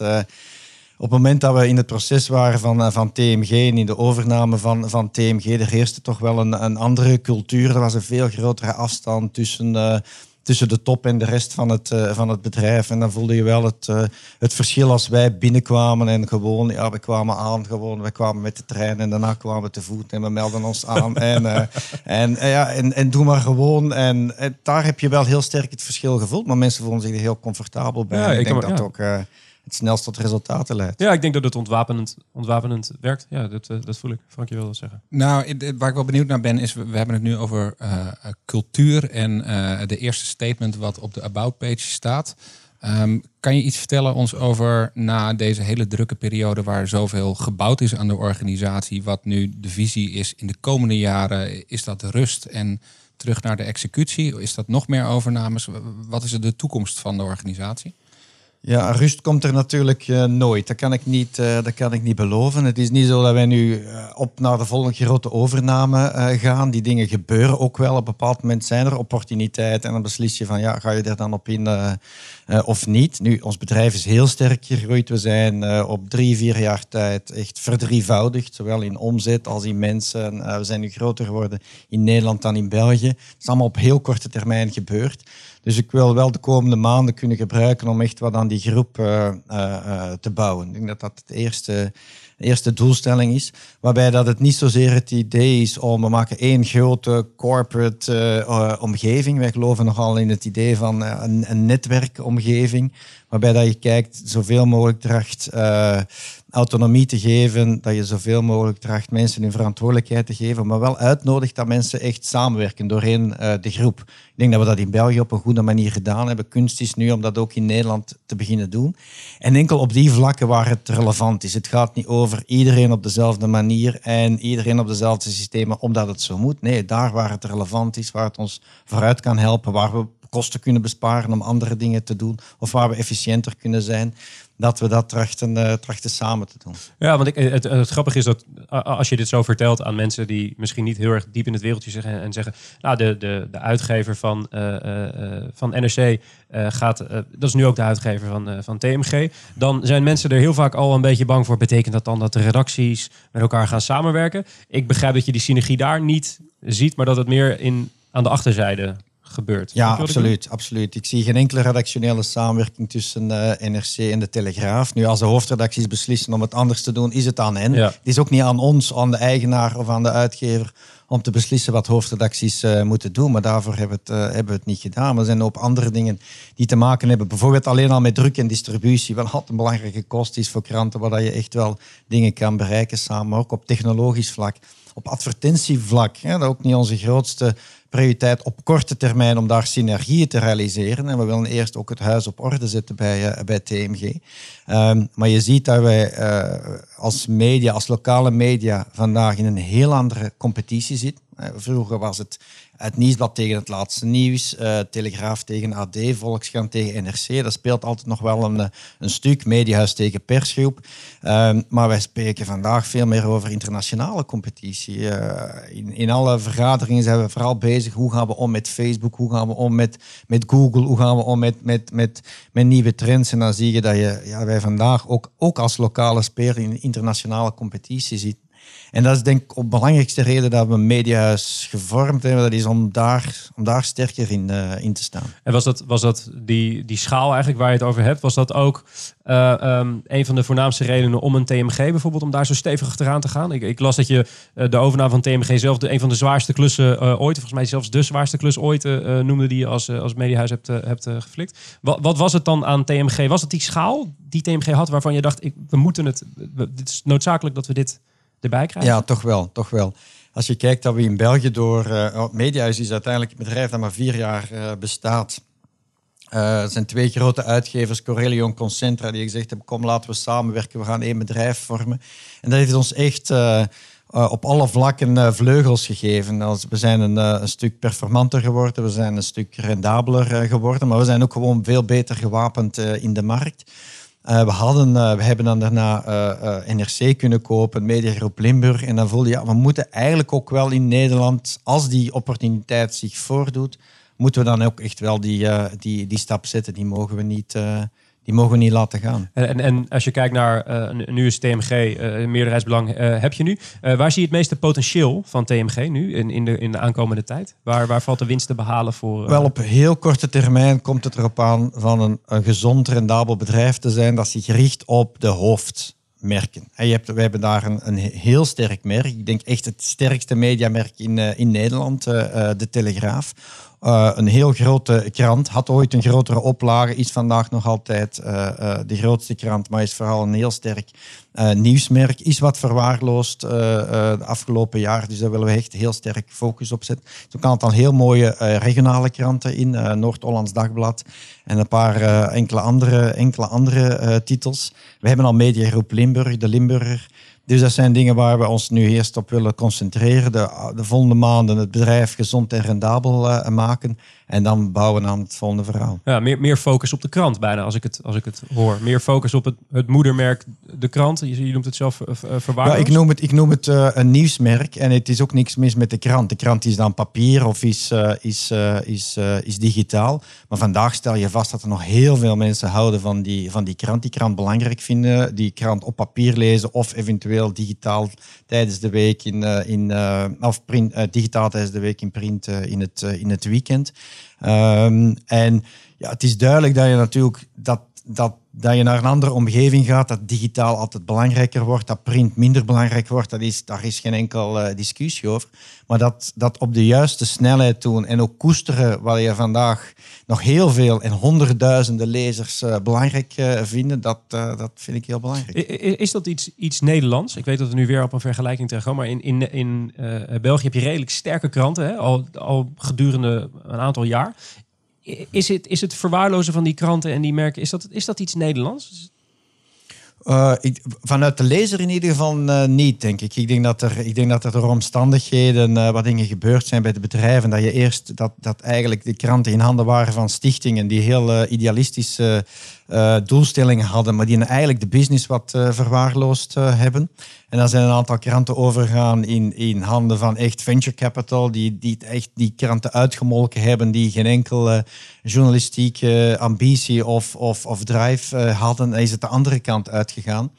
op het moment dat we in het proces waren van, eh, van TMG en in de overname van, van TMG, er heerste toch wel een, een andere cultuur. Er was een veel grotere afstand tussen, uh, tussen de top en de rest van het, uh, van het bedrijf. En dan voelde je wel het, uh, het verschil als wij binnenkwamen en gewoon, ja, we kwamen aan, gewoon, we kwamen met de trein en daarna kwamen we te voet en we melden ons aan. en, en, ja, en, en doe maar gewoon. En, en, daar heb je wel heel sterk het verschil gevoeld, maar mensen voelen zich er heel comfortabel bij. Ja, ik, ik denk dat ja. ook het snelst tot resultaten leidt. Ja, ik denk dat het ontwapenend, ontwapenend werkt. Ja, dat, eh, dat voel ik. Frank, je wil dat zeggen. Nou, waar ik wel benieuwd naar ben, is we, we hebben het nu over uh, cultuur en uh, de eerste statement wat op de About page staat. Um, kan je iets vertellen ons over na deze hele drukke periode waar zoveel gebouwd is aan de organisatie, wat nu de visie is in de komende jaren? Is dat rust en terug naar de executie? Is dat nog meer overnames? Wat is de toekomst van de organisatie? Ja, rust komt er natuurlijk uh, nooit. Dat kan, ik niet, uh, dat kan ik niet beloven. Het is niet zo dat wij nu uh, op naar de volgende grote overname gaan. Die dingen gebeuren ook wel. Op een bepaald moment zijn er opportuniteiten. En dan beslis je van, ja, ga je er dan op in of niet? Nu, ons bedrijf is heel sterk gegroeid. We zijn op drie, vier jaar tijd echt verdrievoudigd. Zowel in omzet als in mensen. we zijn nu groter geworden in Nederland dan in België. Het is allemaal op heel korte termijn gebeurd. Dus ik wil wel de komende maanden kunnen gebruiken om echt wat aan die groep uh, uh, te bouwen. Ik denk dat dat het eerste, eerste doelstelling is. Waarbij dat het niet zozeer het idee is om we maken één grote corporate omgeving. Wij geloven nogal in het idee van een, een netwerkomgeving. Waarbij dat je kijkt zoveel mogelijk tracht autonomie te geven, dat je zoveel mogelijk tracht mensen hun verantwoordelijkheid te geven, maar wel uitnodigt dat mensen echt samenwerken doorheen uh, de groep. Ik denk dat we dat in België op een goede manier gedaan hebben. Kunst is nu om dat ook in Nederland te beginnen doen. En enkel op die vlakken waar het relevant is. Het gaat niet over iedereen op dezelfde manier en iedereen op dezelfde systemen omdat het zo moet. Nee, daar waar het relevant is, waar het ons vooruit kan helpen, waar we kosten kunnen besparen om andere dingen te doen of waar we efficiënter kunnen zijn dat we dat trachten, uh, trachten samen te doen. Ja, want ik, het, het, grappige is dat als je dit zo vertelt aan mensen die misschien niet heel erg diep in het wereldje zeggen en zeggen, nou de, de, de uitgever van, uh, uh, van NRC gaat, dat is nu ook de uitgever van, van TMG, dan zijn mensen er heel vaak al een beetje bang voor. Betekent dat dan dat de redacties met elkaar gaan samenwerken? Ik begrijp dat je die synergie daar niet ziet, maar dat het meer in, aan de achterzijde gebeurt. Ja, wat ik absoluut, absoluut. Ik zie geen enkele redactionele samenwerking tussen eh, NRC en de Telegraaf. Nu, als de hoofdredacties beslissen om het anders te doen, is het aan hen. Ja. Het is ook niet aan ons, aan de eigenaar of aan de uitgever om te beslissen wat hoofdredacties eh, moeten doen. Maar daarvoor hebben we, het, eh, hebben we het niet gedaan. Er zijn ook andere dingen die te maken hebben. Bijvoorbeeld alleen al met druk en distributie. Wat altijd een belangrijke kost is voor kranten, waar je echt wel dingen kan bereiken samen. Maar ook op technologisch vlak. Op advertentievlak, hè, dat ook niet onze grootste prioriteit op korte termijn om daar synergieën te realiseren. En we willen eerst ook het huis op orde zetten bij, eh, bij TMG. Ehm, maar je ziet dat wij eh, als media, als lokale media, vandaag in een heel andere competitie zitten. Eh, vroeger was het het nieuwsblad tegen het laatste nieuws, eh, Telegraaf tegen AD, Volkskrant tegen NRC. Dat speelt altijd nog wel een, eh, een stuk, Mediahuis tegen persgroep. Ehm, maar wij spreken vandaag veel meer over internationale competitie. In, in alle vergaderingen zijn we vooral bezig, hoe gaan we om met Facebook, hoe gaan we om met, met Google, hoe gaan we om met, met, met, met nieuwe trends. En dan zie je dat je, ja, wij vandaag ook, ook als lokale speler in internationale competitie zitten. En dat is denk ik de belangrijkste reden dat we een mediahuis gevormd hebben. Dat is om daar, om daar sterker in, eh, in te staan. En was dat, was dat die, die schaal eigenlijk waar je het over hebt, was dat ook eh, ehm, een van de voornaamste redenen om een TMG bijvoorbeeld, om daar zo stevig achteraan te gaan? Ik, ik las dat je eh, de overname van TMG zelf de, een van de zwaarste klussen ooit, volgens mij zelfs de zwaarste klus ooit, noemde die je als, als mediahuis hebt, hebt geflikt. Wat, wat was het dan aan TMG? Was het die schaal die TMG had waarvan je dacht, ik, we moeten het, dit is noodzakelijk dat we dit Ja, toch wel, toch wel. Als je kijkt dat we in België door... eh Mediahuis is uiteindelijk een bedrijf dat maar vier jaar eh, bestaat. Eh, er zijn twee grote uitgevers, Corellion en Concentra, die gezegd hebben, kom laten we samenwerken, we gaan één bedrijf vormen. En dat heeft ons echt eh, eh, op alle vlakken eh, vleugels gegeven. We zijn een, eh, een stuk performanter geworden, we zijn een stuk rendabeler eh, geworden, maar we zijn ook gewoon veel beter gewapend eh, in de markt. Eh, we, hadden, eh, we hebben dan daarna eh, NRC kunnen kopen, Mediagroep Limburg. En dan voelde je, ja, we moeten eigenlijk ook wel in Nederland, als die opportuniteit zich voordoet, moeten we dan ook echt wel die, die, die stap zetten. Die mogen we niet, die mogen we niet laten gaan. En, en, en als je kijkt naar, eh, nu is TMG, eh meerderheidsbelang eh, heb je nu. Eh, waar zie je het meeste potentieel van TMG nu in, in, de, in de aankomende tijd? Waar, waar valt de winst te behalen voor? eh, Wel, op heel korte termijn komt het erop aan van een, een gezond, rendabel bedrijf te zijn dat zich richt op de hoofdmerken. En je hebt, we hebben daar een, een heel sterk merk. Ik denk echt het sterkste mediamerk in, eh, in Nederland, eh, eh, de Telegraaf. Eh, een heel grote krant, had ooit een grotere oplage, is vandaag nog altijd eh, eh, de grootste krant, maar is vooral een heel sterk nieuwsmerk. Is wat verwaarloosd de afgelopen jaar, dus daar willen we echt heel sterk focus op zetten. Is ook een aantal heel mooie regionale kranten in, Noord-Hollands Dagblad en een paar enkele andere, enkele andere titels. We hebben al Mediagroep Limburg, de Limburger. Dus dat zijn dingen waar we ons nu eerst op willen concentreren. De, de volgende maanden het bedrijf gezond en rendabel eh, maken. En dan bouwen aan het volgende verhaal. Ja, meer, meer focus op de krant bijna, als ik het, als ik het hoor. Meer focus op het, het moedermerk, de krant. Je, je noemt het zelf uh, Ja, verwaarloosd. ik noem het, ik noem het eh, een nieuwsmerk en het is ook niks mis met de krant. De krant is dan papier of is, eh, is, eh, is, eh, is digitaal. Maar vandaag stel je vast dat er nog heel veel mensen houden van die, van die krant. Die krant belangrijk vinden, die krant op papier lezen of eventueel digitaal tijdens de week in, eh, in eh, of print, eh, digitaal tijdens de week in print eh, in, het, eh, in het weekend. Ehm, en ja, het is duidelijk dat je natuurlijk dat, dat, dat je naar een andere omgeving gaat, dat digitaal altijd belangrijker wordt, dat print minder belangrijk wordt, dat is, daar is geen enkel eh, discussie over. Maar dat, dat op de juiste snelheid doen en ook koesteren, waar je vandaag nog heel veel en honderdduizenden lezers eh, belangrijk eh, vinden, dat, dat vind ik heel belangrijk. Is dat iets, iets Nederlands? Ik weet dat we nu weer op een vergelijking terechtkomen. Maar in, in, in België heb je redelijk sterke kranten, hè? Al, al gedurende een aantal jaar. Is het, is het verwaarlozen van die kranten en die merken, is dat, is dat iets Nederlands? Eh, ik, vanuit de lezer in ieder geval eh, niet, denk ik. Ik denk dat er, ik denk dat er door omstandigheden eh, wat dingen gebeurd zijn bij de bedrijven. Dat je eerst dat, dat eigenlijk de kranten in handen waren van stichtingen die heel idealistische eh, doelstellingen hadden, maar die eigenlijk de business wat eh, verwaarloosd eh, hebben. En dan zijn een aantal kranten overgegaan in, in handen van echt venture capital, die, die echt die kranten uitgemolken hebben, die geen enkele journalistieke ambitie of, of, of drive hadden. Dan is het de andere kant uitgegaan.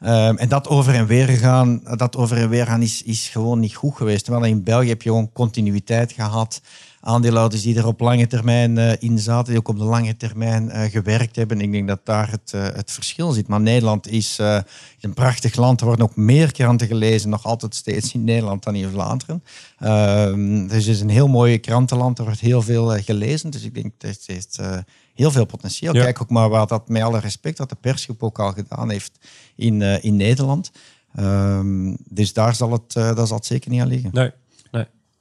Ehm, en dat over en weer gaan, dat over en weer gaan is, is gewoon niet goed geweest. Terwijl in België heb je gewoon continuïteit gehad aandeelhouders die er op lange termijn uh, in zaten, die ook op de lange termijn uh, gewerkt hebben. Ik denk dat daar het, uh, het verschil zit. Maar Nederland is, is, een prachtig land. Er worden ook meer kranten gelezen, nog altijd steeds in Nederland dan in Vlaanderen. Ehm, dus het is een heel mooi krantenland. Er wordt heel veel gelezen. Dus ik denk dat het heeft heel veel potentieel. Ja. Kijk ook maar wat dat, met alle respect, wat de persgroep ook al gedaan heeft in, in Nederland. Um, dus daar zal, het, daar zal het zeker niet aan liggen. Nee.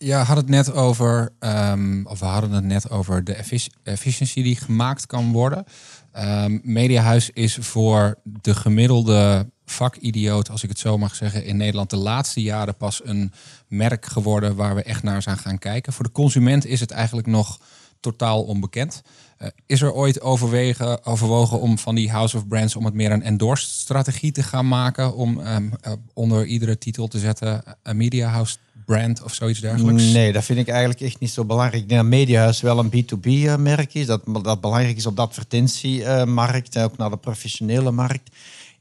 Ja, had het net over, um, of we hadden het net over de efficiëntie die gemaakt kan worden. Um, Mediahuis is voor de gemiddelde vakidioot, als ik het zo mag zeggen, in Nederland de laatste jaren pas een merk geworden waar we echt naar zijn gaan kijken. Voor de consument is het eigenlijk nog totaal onbekend. Uh, is er ooit overwegen, overwogen om van die House of Brands om het meer een endorsed strategie te gaan maken? Om um, uh, onder iedere titel te zetten een Media House brand of zoiets dergelijks? Nee, dat vind ik eigenlijk echt niet zo belangrijk. Ik denk dat Mediahuis wel een B2B-merk is. Dat, dat belangrijk is op de advertentiemarkt en ook naar de professionele markt.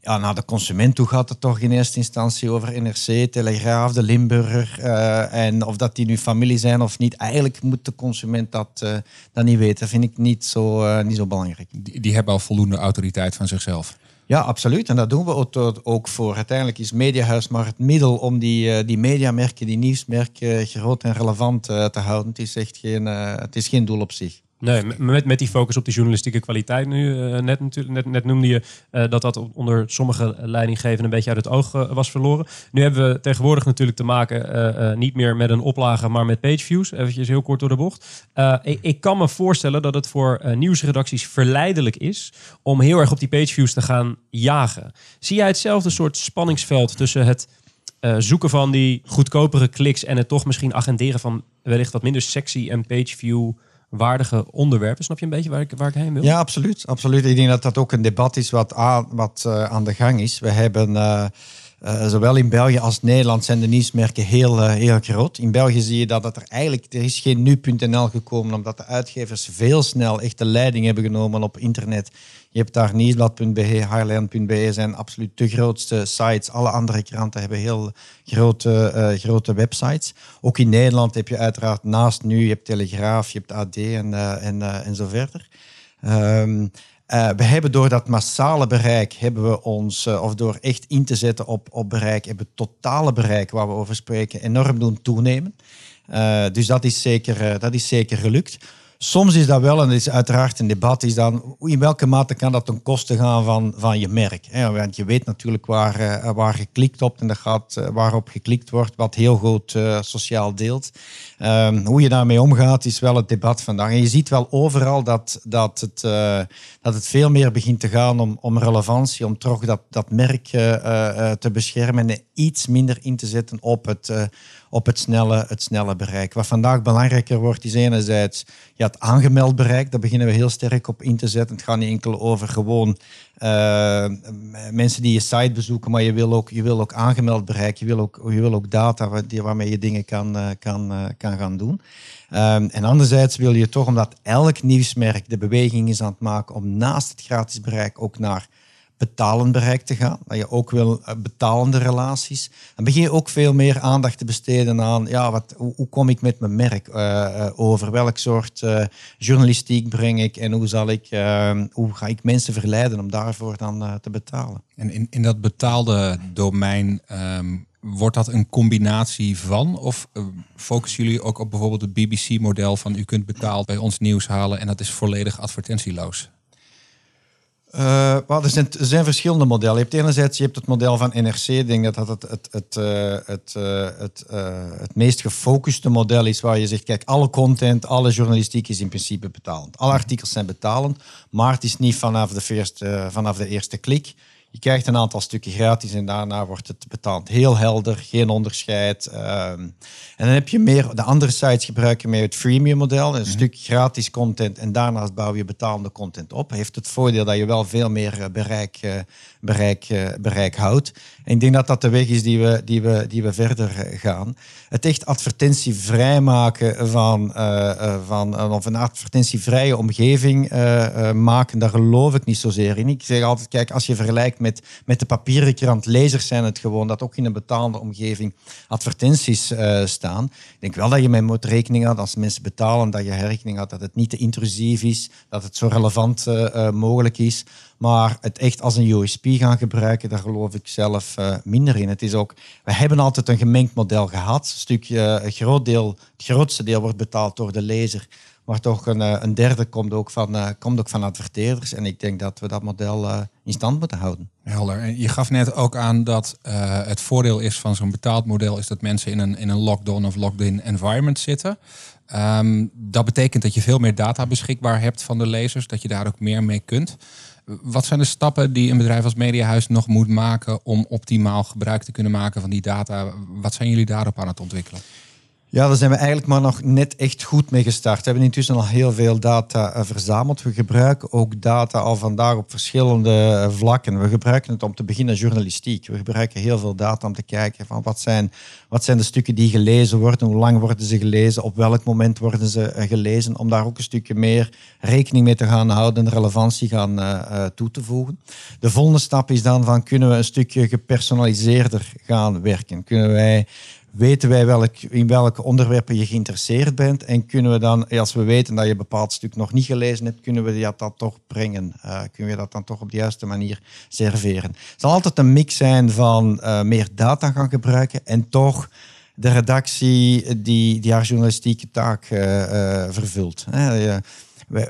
Ja, naar de consument toe gaat het toch in eerste instantie over NRC, Telegraaf, de Limburger. Uh, en of dat die nu familie zijn of niet, eigenlijk moet de consument dat, uh, dat niet weten. Dat vind ik niet zo, uh, niet zo belangrijk. Die, die hebben al voldoende autoriteit van zichzelf. Ja, absoluut. En dat doen we ook voor. Uiteindelijk is Mediahuis maar het middel om die, uh, die mediamerken, die nieuwsmerken groot en relevant uh, te houden. Het is echt geen, het is geen doel op zich. Nee, met, met die focus op die journalistieke kwaliteit nu. Uh, net, net, net noemde je uh, dat dat onder sommige leidinggevenden een beetje uit het oog uh, was verloren. Nu hebben we tegenwoordig natuurlijk te maken niet meer met een oplage, maar met pageviews. Even heel kort door de bocht. Ik, ik, kan me voorstellen dat het voor nieuwsredacties verleidelijk is om heel erg op die pageviews te gaan jagen. Zie jij hetzelfde soort spanningsveld tussen het zoeken van die goedkopere kliks en het toch misschien agenderen van wellicht wat minder sexy en pageview waardige onderwerpen. Snap je een beetje waar ik, waar ik heen wil? Ja, absoluut. absoluut. Ik denk dat dat ook een debat is wat aan, wat, uh, aan de gang is. We hebben... Uh, uh, zowel in België als Nederland zijn de nieuwsmerken heel, uh, heel groot. In België zie je dat, dat er eigenlijk er is geen nu.nl gekomen, omdat de uitgevers veel snel echt de leiding hebben genomen op internet. Je hebt daar nieuwsblad.be, highland.be zijn absoluut de grootste sites. Alle andere kranten hebben heel grote, uh, grote websites. Ook in Nederland heb je uiteraard naast nu, je hebt Telegraaf, je hebt AD en, en, en zo verder. Um, uh, we hebben door dat massale bereik, hebben we ons, uh, of door echt in te zetten op, op bereik, hebben het totale bereik waar we over spreken enorm doen toenemen. Uh, dus dat is, zeker, dat is zeker gelukt. Soms is dat wel, en dat is uiteraard een debat, is dan in welke mate kan dat ten koste gaan van, van je merk. Hè? Want je weet natuurlijk waar, waar geklikt op en dat gaat, waarop geklikt wordt, wat heel goed sociaal deelt. Um, hoe je daarmee omgaat is wel het debat vandaag. En je ziet wel overal dat, dat, het, dat het veel meer begint te gaan om, om relevantie, om toch dat, dat merk te beschermen en iets minder in te zetten op het op het snelle, het snelle bereik. Wat vandaag belangrijker wordt, is enerzijds ja, het aangemeld bereik. Daar beginnen we heel sterk op in te zetten. Het gaat niet enkel over gewoon uh, mensen die je site bezoeken, maar je wil ook, je wil ook aangemeld bereik. Je wil ook, je wil ook data waarmee je dingen kan, uh, kan, uh, kan gaan doen. Um, en anderzijds wil je toch, omdat elk nieuwsmerk de beweging is aan het maken om naast het gratis bereik ook naar betalend bereik te gaan. Dat je ook wil eh, betalende relaties. Dan begin je ook veel meer aandacht te besteden aan ja, wat, hoe, kom ik met mijn merk uh, over? Welk soort journalistiek breng ik en hoe, zal ik, hoe ga ik mensen verleiden om daarvoor dan te betalen? En in, in dat betaalde domein. Um, wordt dat een combinatie van? Of focussen jullie ook op bijvoorbeeld het BBC-model van u kunt betaald bij ons nieuws halen en dat is volledig advertentieloos? Uh, er, zijn, er, zijn, verschillende modellen. Je hebt enerzijds je hebt het model van NRC. Ik denk dat dat het, het, het, uh, het, uh, het, het meest gefocuste model is waar je zegt, kijk, alle content, alle journalistiek is in principe betalend. Alle artikels zijn betalend, maar het is niet vanaf de, eerste, vanaf de eerste klik. Je krijgt een aantal stukken gratis en daarna wordt het betaald. Heel helder, geen onderscheid. Um, en dan heb je meer, de andere sites gebruiken meer het freemium model. Een mm stuk gratis content en daarnaast bouw je betalende content op. Heeft het voordeel dat je wel veel meer eh, bereik, uh, bereik, uh, bereik houdt. En ik denk dat dat de weg is die we, die we, die we verder gaan. Het echt advertentievrij maken van, van of een advertentievrije omgeving maken, daar geloof ik niet zozeer in. Ik zeg altijd, kijk, als je vergelijkt met met, de papieren krant. Lezers zijn het gewoon, dat ook in een betaalde omgeving advertenties uh, staan. Ik denk wel dat je met moet rekening houdt als mensen betalen, dat je rekening houdt dat het niet te intrusief is, dat het zo relevant uh, mogelijk is. Maar het echt als een USP gaan gebruiken, daar geloof ik zelf minder in. Het is ook, we hebben altijd een gemengd model gehad. Een groot deel, het grootste deel wordt betaald door de lezer. Maar toch een, eh, een derde komt ook, van, uh, komt ook van adverteerders. En ik denk dat we dat model uh, in stand moeten houden. Helder. En je gaf net ook aan dat het voordeel is van zo'n betaald model... is dat mensen in een, in een lockdown of locked-in environment zitten. Um, dat betekent dat je veel meer data beschikbaar hebt van de lezers. Dat je daar ook meer mee kunt. Wat zijn de stappen die een bedrijf als Mediahuis nog moet maken... om optimaal gebruik te kunnen maken van die data? Wat zijn jullie daarop aan het ontwikkelen? Ja, daar zijn we eigenlijk maar nog net echt goed mee gestart. We hebben intussen al heel veel data uh, verzameld. We gebruiken ook data al vandaag op verschillende uh, vlakken. We gebruiken het om te beginnen journalistiek. We gebruiken heel veel data om te kijken van wat zijn, wat zijn de stukken die gelezen worden, hoe lang worden ze gelezen, op welk moment worden ze uh, gelezen, om daar ook een stukje meer rekening mee te gaan houden en relevantie gaan toe te voegen. De volgende stap is dan van kunnen we een stukje gepersonaliseerder gaan werken? Kunnen wij weten wij welk, in welke onderwerpen je geïnteresseerd bent. En kunnen we dan, als we weten dat je een bepaald stuk nog niet gelezen hebt, kunnen we dat, dat toch brengen. Uh, kunnen we dat dan toch op de juiste manier serveren. Het zal altijd een mix zijn van uh, meer data gaan gebruiken en toch de redactie die, die haar journalistieke taak uh, vervult.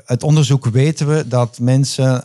Uit onderzoek weten we dat mensen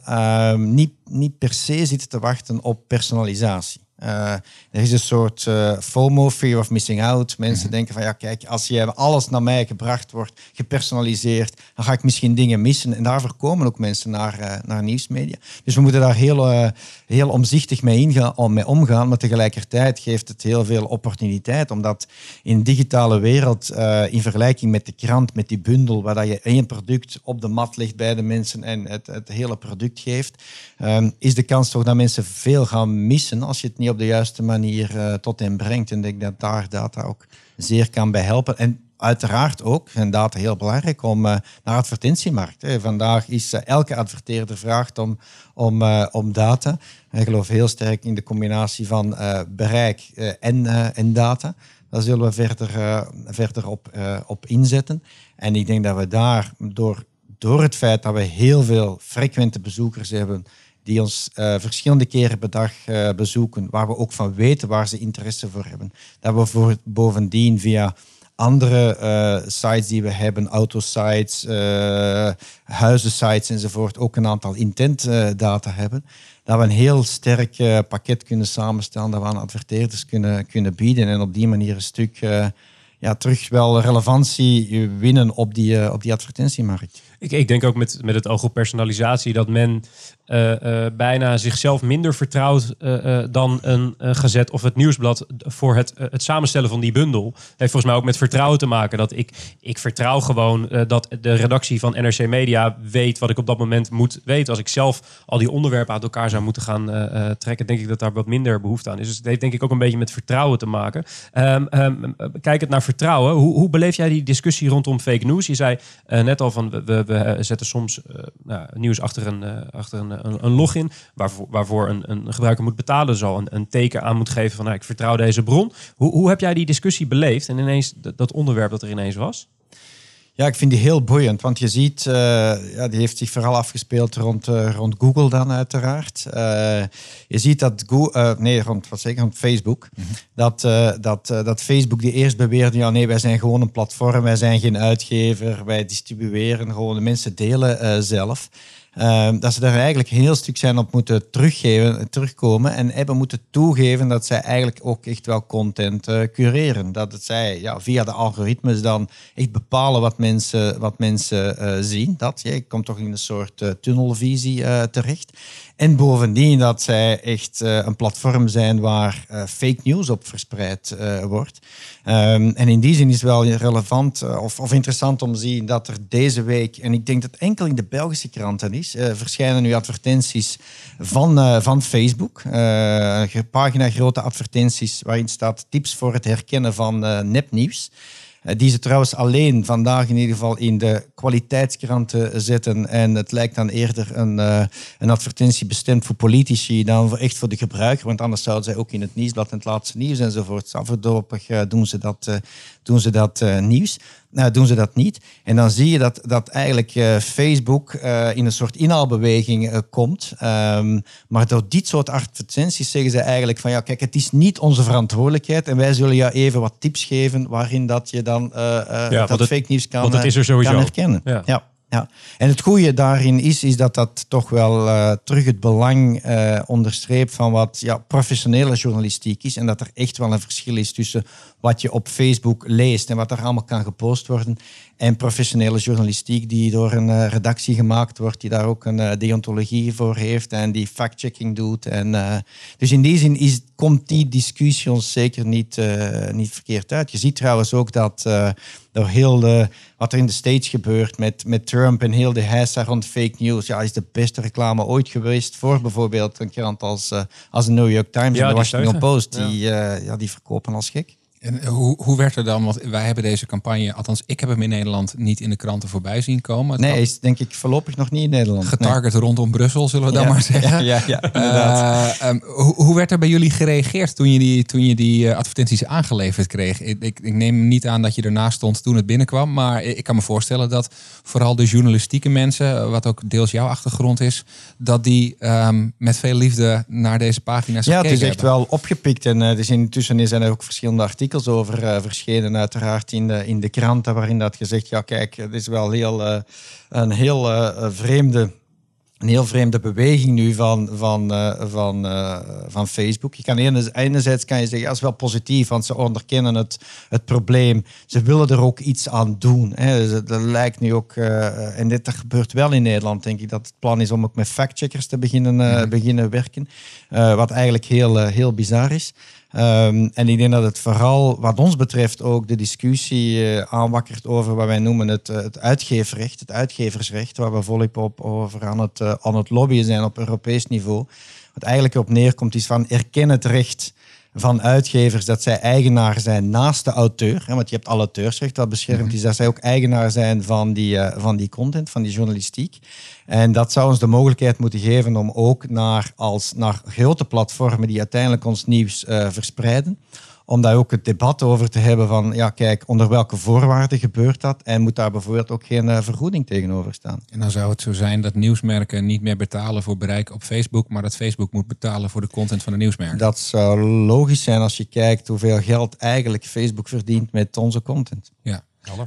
niet, niet per se zitten te wachten op personalisatie. Uh, er is een soort uh, FOMO, fear of missing out. Mensen mhm. denken van ja, kijk, als je alles naar mij gebracht wordt, gepersonaliseerd, dan ga ik misschien dingen missen. En daarvoor komen ook mensen naar, uh, naar nieuwsmedia. Dus we moeten daar heel, heel omzichtig mee, ingaan, om, mee omgaan. Maar tegelijkertijd geeft het heel veel opportuniteit. Omdat in de digitale wereld, in vergelijking met de krant, met die bundel, waar dat je één product op de mat legt bij de mensen en het, het hele product geeft, um, is de kans toch dat mensen veel gaan missen als je het niet op de juiste manier uh, tot hen brengt. En ik denk dat daar data ook zeer kan bij helpen. En uiteraard ook, en data heel belangrijk, om uh, naar advertentiemarkt. Vandaag is uh, elke adverteerder vraagt om, om, om data. Ik geloof heel sterk in de combinatie van bereik en, en data. Daar zullen we verder, verder op, op inzetten. En ik denk dat we daar door, door het feit dat we heel veel frequente bezoekers hebben die ons verschillende keren per dag bezoeken, waar we ook van weten waar ze interesse voor hebben. Dat we voor, bovendien via andere uh, sites die we hebben, autosites, huizensites enzovoort, ook een aantal intent data hebben. Dat we een heel sterk pakket kunnen samenstellen, dat we aan adverteerders kunnen, kunnen bieden en op die manier een stuk ja, terug wel relevantie winnen op die, op die advertentiemarkt. Ik, ik denk ook met, met het oog op personalisatie dat men uh, bijna zichzelf minder vertrouwt uh, dan een gazet of het nieuwsblad voor het, het samenstellen van die bundel. heeft volgens mij ook met vertrouwen te maken. Dat ik, ik vertrouw gewoon dat de redactie van NRC Media weet wat ik op dat moment moet weten. Als ik zelf al die onderwerpen uit elkaar zou moeten gaan trekken, denk ik dat daar wat minder behoefte aan is. Dus het heeft denk ik ook een beetje met vertrouwen te maken. Um, um, kijk het naar vertrouwen. Hoe, hoe beleef jij die discussie rondom fake news? Je zei net al van we zetten soms nou, nieuws achter een, achter een een, een login waarvoor, waarvoor een, een gebruiker moet betalen, zal een, een teken aan moet geven van nou, ik vertrouw deze bron. Hoe, hoe heb jij die discussie beleefd en ineens dat, onderwerp dat er ineens was? Ja, ik vind die heel boeiend, want je ziet, uh, ja, die heeft zich vooral afgespeeld rond, uh, rond Google dan uiteraard. Uh, je ziet dat Google, nee, rond, wat zeker rond Facebook, mm -hmm. dat, dat, dat Facebook die eerst beweerde, ja nee, wij zijn gewoon een platform, wij zijn geen uitgever, wij distribueren gewoon, de mensen delen zelf. Ehm, dat ze daar eigenlijk een heel stuk zijn op moeten teruggeven, terugkomen en hebben moeten toegeven dat zij eigenlijk ook echt wel content uh, cureren. Dat het zij ja, via de algoritmes dan echt bepalen wat mensen, wat mensen uh, zien. Dat, je komt toch in een soort uh, tunnelvisie terecht. En bovendien dat zij echt een platform zijn waar fake news op verspreid wordt. Um, en in die zin is wel relevant of, of interessant om te zien dat er deze week, en ik denk dat enkel in de Belgische kranten is, verschijnen nu advertenties van, van Facebook. Pagina grote advertenties waarin staat tips voor het herkennen van nepnieuws. Die ze trouwens alleen vandaag in ieder geval in de kwaliteitskrant te zetten. En het lijkt dan eerder een, uh, een advertentie bestemd voor politici dan echt voor de gebruiker. Want anders zouden zij ook in het nieuwsblad en het laatste nieuws enzovoort. Afdopig uh, doen ze dat, doen ze dat nieuws. Nou, doen ze dat niet. En dan zie je dat, dat eigenlijk uh, Facebook uh, in een soort inhaalbeweging uh, komt. Um, maar door dit soort advertenties zeggen ze eigenlijk van ja, kijk, het is niet onze verantwoordelijkheid en wij zullen je even wat tips geven waarin dat je dan ja, dat fake nieuws kan, want het is er sowieso. kan herkennen. Ja. ja. Ja, en het goede daarin is, is dat dat toch wel uh, terug het belang uh, onderstreept van wat ja, professionele journalistiek is. En dat er echt wel een verschil is tussen wat je op Facebook leest en wat er allemaal kan gepost worden. En professionele journalistiek die door een uh, redactie gemaakt wordt, die daar ook een deontologie voor heeft en die fact-checking doet. En, dus in die zin is, komt die discussie ons zeker niet, niet verkeerd uit. Je ziet trouwens ook dat door heel de, wat er in de States gebeurt met, met Trump en heel de heisa rond fake news, ja, is de beste reclame ooit geweest voor bijvoorbeeld een krant als, als de New York Times ja, en de Washington. Post. Die, ja. Ja, die verkopen als gek. En hoe, hoe werd er dan, want wij hebben deze campagne, althans ik heb hem in Nederland niet in de kranten voorbij zien komen. Het nee, is denk ik voorlopig nog niet in Nederland. getarget rondom Brussel, zullen we dan Ja, maar zeggen. ja, ja, ja. Eh, ehm, hoe, hoe werd er bij jullie gereageerd toen je die, toen je die eh, advertenties aangeleverd kreeg? Ik, ik, ik neem niet aan dat je ernaast stond toen het binnenkwam, maar ik, kan me voorstellen dat vooral de journalistieke mensen, eh, wat ook deels jouw achtergrond is, dat die ehm, met veel liefde naar deze pagina's Ja, het gekeken is echt hebben. wel opgepikt. En uh, dus intussen zijn er ook verschillende artikels over uh, verschenen, uiteraard in de, in de kranten, waarin dat gezegd, ja kijk, het is wel heel, uh, een heel uh, vreemde een heel vreemde beweging nu van, van, uh, van, uh, van Facebook. Je kan enerzijds kan je zeggen, dat is wel positief, want ze onderkennen het, het probleem. Ze willen er ook iets aan doen. Hè. Dus dat lijkt nu ook, uh, en dit gebeurt wel in Nederland, denk ik, dat het plan is om ook met factcheckers te beginnen, mm-hmm. beginnen werken. wat eigenlijk heel, heel bizar is. Um, en ik denk dat het vooral, wat ons betreft, ook de discussie uh, aanwakkert over wat wij noemen het, uh, het uitgeverrecht, het uitgeversrecht, waar we volop op over aan het, uh, aan het lobbyen zijn op Europees niveau. Wat eigenlijk erop neerkomt is van erken het recht van uitgevers dat zij eigenaar zijn naast de auteur. Hè, want je hebt alle auteursrecht dat beschermd mm-hmm. is, dat zij ook eigenaar zijn van die, uh, van die content, van die journalistiek. En dat zou ons de mogelijkheid moeten geven om ook naar, als, naar grote platformen die uiteindelijk ons nieuws uh, verspreiden, om daar ook het debat over te hebben van, ja kijk, onder welke voorwaarden gebeurt dat? En moet daar bijvoorbeeld ook geen uh, vergoeding tegenover staan? En dan zou het zo zijn dat nieuwsmerken niet meer betalen voor bereik op Facebook, maar dat Facebook moet betalen voor de content van de nieuwsmerken. Dat zou logisch zijn als je kijkt hoeveel geld eigenlijk Facebook verdient met onze content. Ja.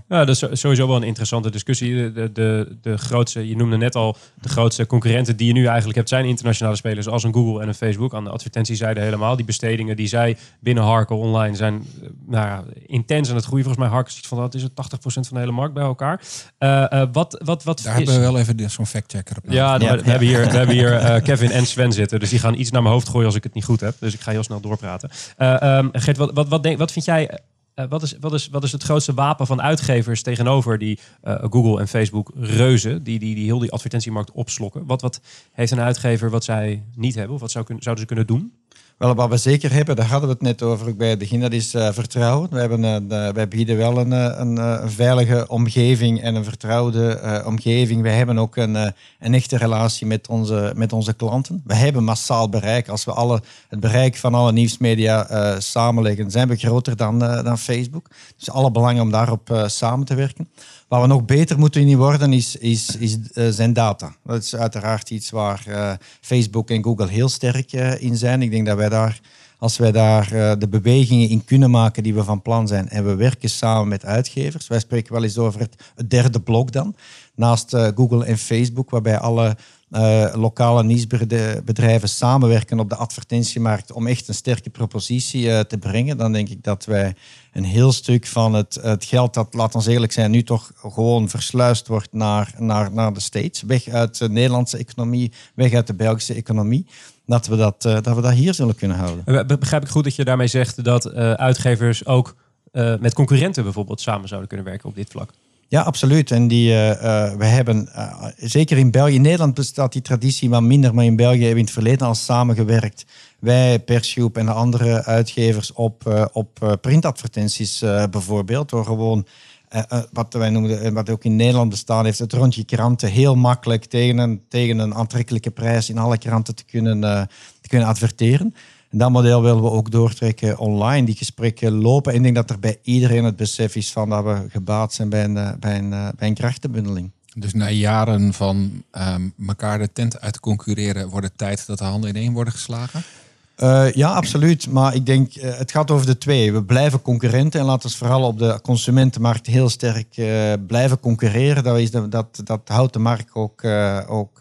Ja, dat is sowieso wel een interessante discussie. De, de, de grootste, je noemde net al, de grootste concurrenten die je nu eigenlijk hebt, zijn internationale spelers als een Google en een Facebook. Aan de advertentiezijde helemaal. Die bestedingen die zij binnen Harker online zijn nou ja, intens aan het groeien. Volgens mij Harker ziet van dat is het 80% van de hele markt bij elkaar. Uh, uh, wat, wat, wat Daar is... hebben we wel even zo'n factchecker op. Ja, ja, we, we, hebben hier, we hebben hier uh, Kevin en Sven zitten. Dus die gaan iets naar mijn hoofd gooien als ik het niet goed heb. Dus ik ga heel snel doorpraten. Um, Gert, wat, wat, wat, denk, wat vind jij uh, wat, is, wat, is, wat is het grootste wapen van uitgevers tegenover die uh, Google en Facebook reuzen, die, die, die heel die advertentiemarkt opslokken? Wat, wat heeft een uitgever wat zij niet hebben, of wat zou, zouden ze kunnen doen? Wel, wat we zeker hebben, daar hadden we het net over bij het begin, dat is uh, vertrouwen. We hebben, uh, wij bieden wel een, een, een, veilige omgeving en een vertrouwde omgeving. We hebben ook een, een echte relatie met onze, met onze klanten. We hebben massaal bereik. Als we alle, het bereik van alle nieuwsmedia samenleggen, zijn we groter dan, dan Facebook. Dus alle belang om daarop samen te werken. Waar we nog beter moeten in worden, is, is, is uh, zijn data. Dat is uiteraard iets waar uh, Facebook en Google heel sterk uh, in zijn. Ik denk dat wij daar, als wij daar de bewegingen in kunnen maken die we van plan zijn, en we werken samen met uitgevers. Wij spreken wel eens over het derde blok dan, naast Google en Facebook, waarbij alle uh, lokale nieuwsbedrijven samenwerken op de advertentiemarkt om echt een sterke propositie uh, te brengen, dan denk ik dat wij een heel stuk van het, het geld dat, laat ons eerlijk zijn, nu toch gewoon versluist wordt naar, naar, naar de States, weg uit de Nederlandse economie, weg uit de Belgische economie, dat we dat, uh, dat, we dat hier zullen kunnen houden. Begrijp ik goed dat je daarmee zegt dat uitgevers ook met concurrenten bijvoorbeeld samen zouden kunnen werken op dit vlak? Ja, absoluut. En die, uh, uh, we hebben, uh, zeker in België, in Nederland bestaat die traditie wat minder, maar in België hebben we in het verleden al samengewerkt. Wij, persgroep en de andere uitgevers op, op printadvertenties bijvoorbeeld, door gewoon eh, eh, wat wij noemen, eh, wat ook in Nederland bestaan heeft, het rondje kranten heel makkelijk tegen een, tegen een aantrekkelijke prijs in alle kranten te kunnen, eh, te kunnen adverteren. En dat model willen we ook doortrekken online. Die gesprekken lopen. En ik denk dat er bij iedereen het besef is van dat we gebaat zijn bij een, eh, bij een, eh, bij een krachtenbundeling. Dus na jaren van ehm, elkaar de tent uit te concurreren, wordt het tijd dat de handen ineen worden geslagen? Eh, ja, absoluut. Maar ik denk, het gaat over de twee. We blijven concurrenten en laten we vooral op de consumentenmarkt heel sterk blijven concurreren. Dat, is de, dat, dat houdt de markt ook, ook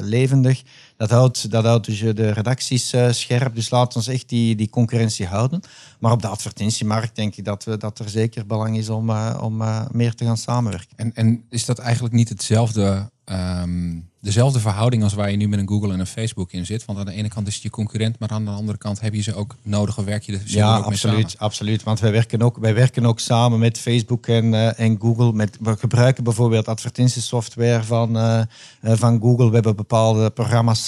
levendig. Dat houdt, dat houdt dus de redacties eh, scherp. Dus laat ons echt die, die concurrentie houden. Maar op de advertentiemarkt denk ik dat, we, dat er zeker belang is om, eh, om eh, meer te gaan samenwerken. En, en is dat eigenlijk niet hetzelfde, ehm, dezelfde verhouding als waar je nu met een Google en een Facebook in zit? Want aan de ene kant is het je concurrent, maar aan de andere kant heb je ze ook nodig of werk je er Ja, ook mee absoluut, samen? absoluut. Want wij werken ook, wij werken ook samen met Facebook en, eh, en Google. Met, we gebruiken bijvoorbeeld advertentiesoftware van, eh, eh, van Google. We hebben bepaalde programma's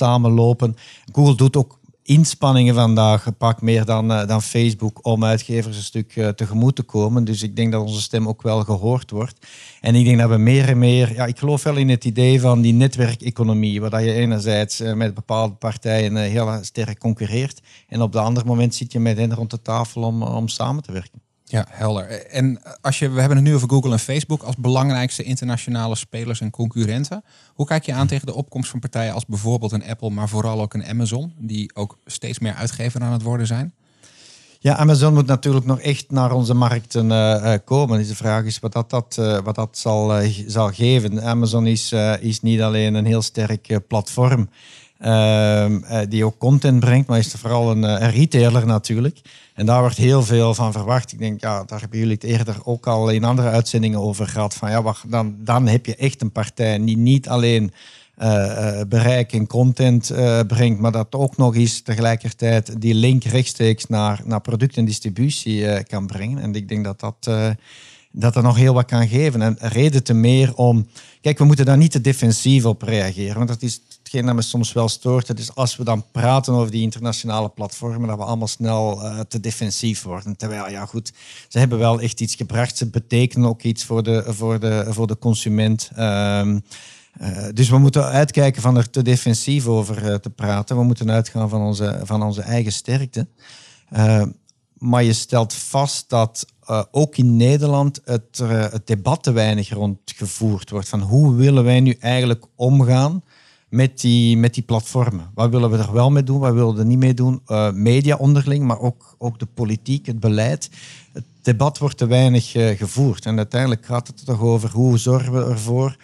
Google doet ook inspanningen vandaag gepakt meer dan, eh, dan Facebook om uitgevers een stuk eh, tegemoet te komen. Dus ik denk dat onze stem ook wel gehoord wordt. En ik denk dat we meer en meer, ja, ik geloof wel in het idee van die netwerkeconomie, waar je enerzijds eh, met bepaalde partijen heel sterk concurreert en op de andere moment zit je met hen rond de tafel om, om samen te werken. Ja, helder. En als je, we hebben het nu over Google en Facebook als belangrijkste internationale spelers en concurrenten. Hoe kijk je aan tegen de opkomst van partijen als bijvoorbeeld een Apple, maar vooral ook een Amazon, die ook steeds meer uitgever aan het worden zijn? Ja, Amazon moet natuurlijk nog echt naar onze markten eh, eh, komen. Dus de vraag is wat dat, dat, eh, wat dat zal, zal geven. Amazon is, is niet alleen een heel sterk platform ehm, eh, die ook content brengt, maar is vooral een, een retailer natuurlijk. En daar wordt heel veel van verwacht. Ik denk, ja, daar hebben jullie het eerder ook al in andere uitzendingen over gehad. Van, ja, wacht, dan, dan heb je echt een partij die niet alleen eh, eh, bereik en content eh, brengt, maar dat ook nog eens tegelijkertijd die link rechtstreeks naar, naar product en distributie kan brengen. En ik denk dat dat, dat er nog heel wat kan geven. En reden te meer om... Kijk, we moeten daar niet te defensief op reageren, want dat is hetgeen dat me soms wel stoort. Het is als we dan praten over die internationale platformen, dat we allemaal snel eh, te defensief worden. Terwijl, ja goed, ze hebben wel echt iets gebracht. Ze betekenen ook iets voor de, voor de, voor de consument. Ehm, eh, dus we moeten uitkijken van er te defensief over eh, te praten. We moeten uitgaan van onze, van onze eigen sterkte. Eh, maar je stelt vast dat ook in Nederland het, het debat te weinig rondgevoerd wordt. Van hoe willen wij nu eigenlijk omgaan met die, met die platformen? Wat willen we er wel mee doen? Wat willen we er niet mee doen? Eh, media onderling, maar ook, ook de politiek, het beleid. Het debat wordt te weinig eh, gevoerd. En uiteindelijk gaat het er toch over hoe zorgen we ervoor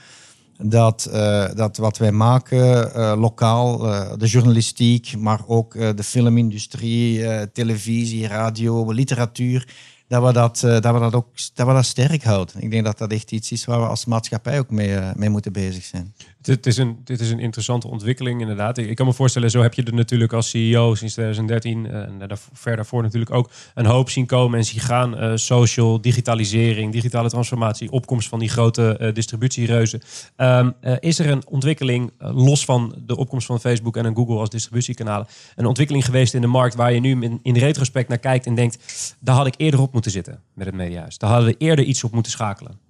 dat, eh, dat wat wij maken lokaal, de journalistiek, maar ook de filmindustrie, televisie, radio, literatuur, dat we dat, dat we dat ook dat we dat sterk houden. Ik denk dat dat echt iets is waar we als maatschappij ook mee, mee moeten bezig zijn. Dit is, een, dit is een interessante ontwikkeling, inderdaad. Ik, kan me voorstellen, zo heb je er natuurlijk als CEO sinds 2013 eh, en daar, ver daarvoor natuurlijk ook een hoop zien komen en zien gaan. Eh, social, digitalisering, digitale transformatie, opkomst van die grote eh, distributiereuzen. Ehm, eh, is er een ontwikkeling, los van de opkomst van Facebook en Google als distributiekanalen, een ontwikkeling geweest in de markt waar je nu in, in retrospect naar kijkt en denkt, daar had ik eerder op moeten zitten met het mediahuis. Daar hadden we eerder iets op moeten schakelen.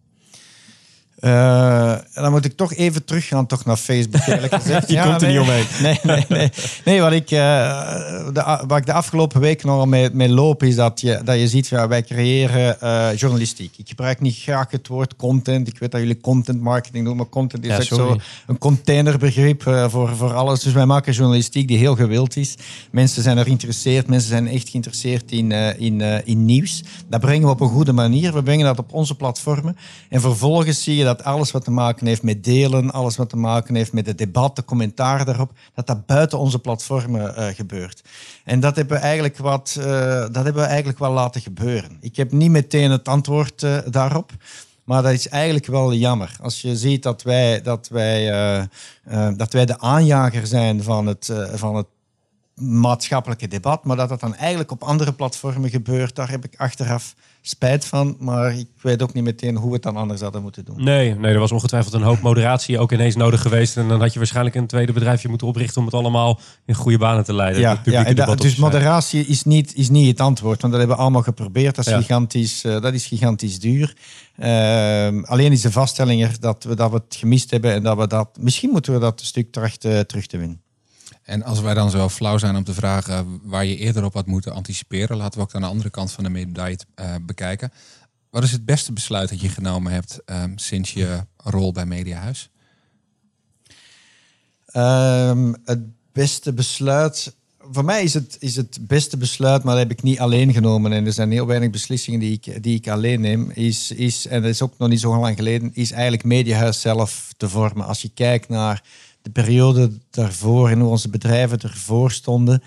Eh, en dan moet ik toch even teruggaan toch naar Facebook, eerlijk gezegd. Je komt er nee, niet omheen. Nee, nee, nee. nee wat, ik, eh, de, wat ik de afgelopen weken nog mee, mee loop, is dat je, dat je ziet, ja, wij creëren eh, journalistiek. Ik gebruik niet graag het woord content. Ik weet dat jullie content marketing doen, maar content is Ja, sorry. zo een containerbegrip voor, voor alles. Dus wij maken journalistiek die heel gewild is. Mensen zijn er geïnteresseerd, mensen zijn echt geïnteresseerd in, in, in nieuws. Dat brengen we op een goede manier. We brengen dat op onze platformen. En vervolgens zie je dat alles wat te maken heeft met delen, alles wat te maken heeft met het debat, de commentaar daarop, dat dat buiten onze platformen eh, gebeurt. En dat hebben we eigenlijk wat, eh, dat hebben we eigenlijk wel laten gebeuren. Ik heb niet meteen het antwoord eh, daarop. Maar dat is eigenlijk wel jammer. Als je ziet dat wij, dat wij, dat wij de aanjager zijn van het, van het maatschappelijke debat, maar dat dat dan eigenlijk op andere platformen gebeurt, daar heb ik achteraf spijt van. Maar ik weet ook niet meteen hoe we het dan anders hadden moeten doen. Nee, nee, er was ongetwijfeld een hoop moderatie ook ineens nodig geweest. En dan had je waarschijnlijk een tweede bedrijfje moeten oprichten om het allemaal in goede banen te leiden. Ja, ja en dus moderatie is niet, is niet het antwoord, want dat hebben we allemaal geprobeerd. Dat is, Ja. gigantisch, eh, dat is gigantisch duur. Ehm, alleen is de vaststelling er dat we, dat we het gemist hebben en dat we dat... Misschien moeten we dat een stuk trachten terug te winnen. En als wij dan zo flauw zijn om te vragen waar je eerder op had moeten anticiperen, laten we ook aan de andere kant van de medaille eh, bekijken. Wat is het beste besluit dat je genomen hebt ehm, sinds je rol bij Mediahuis? Ehm, het beste besluit. Voor mij is het, is het beste besluit, maar dat heb ik niet alleen genomen. En er zijn heel weinig beslissingen die ik, die ik alleen neem. Is, is, en dat is ook nog niet zo lang geleden, is eigenlijk Mediahuis zelf te vormen. Als je kijkt naar de periode daarvoor en hoe onze bedrijven ervoor stonden.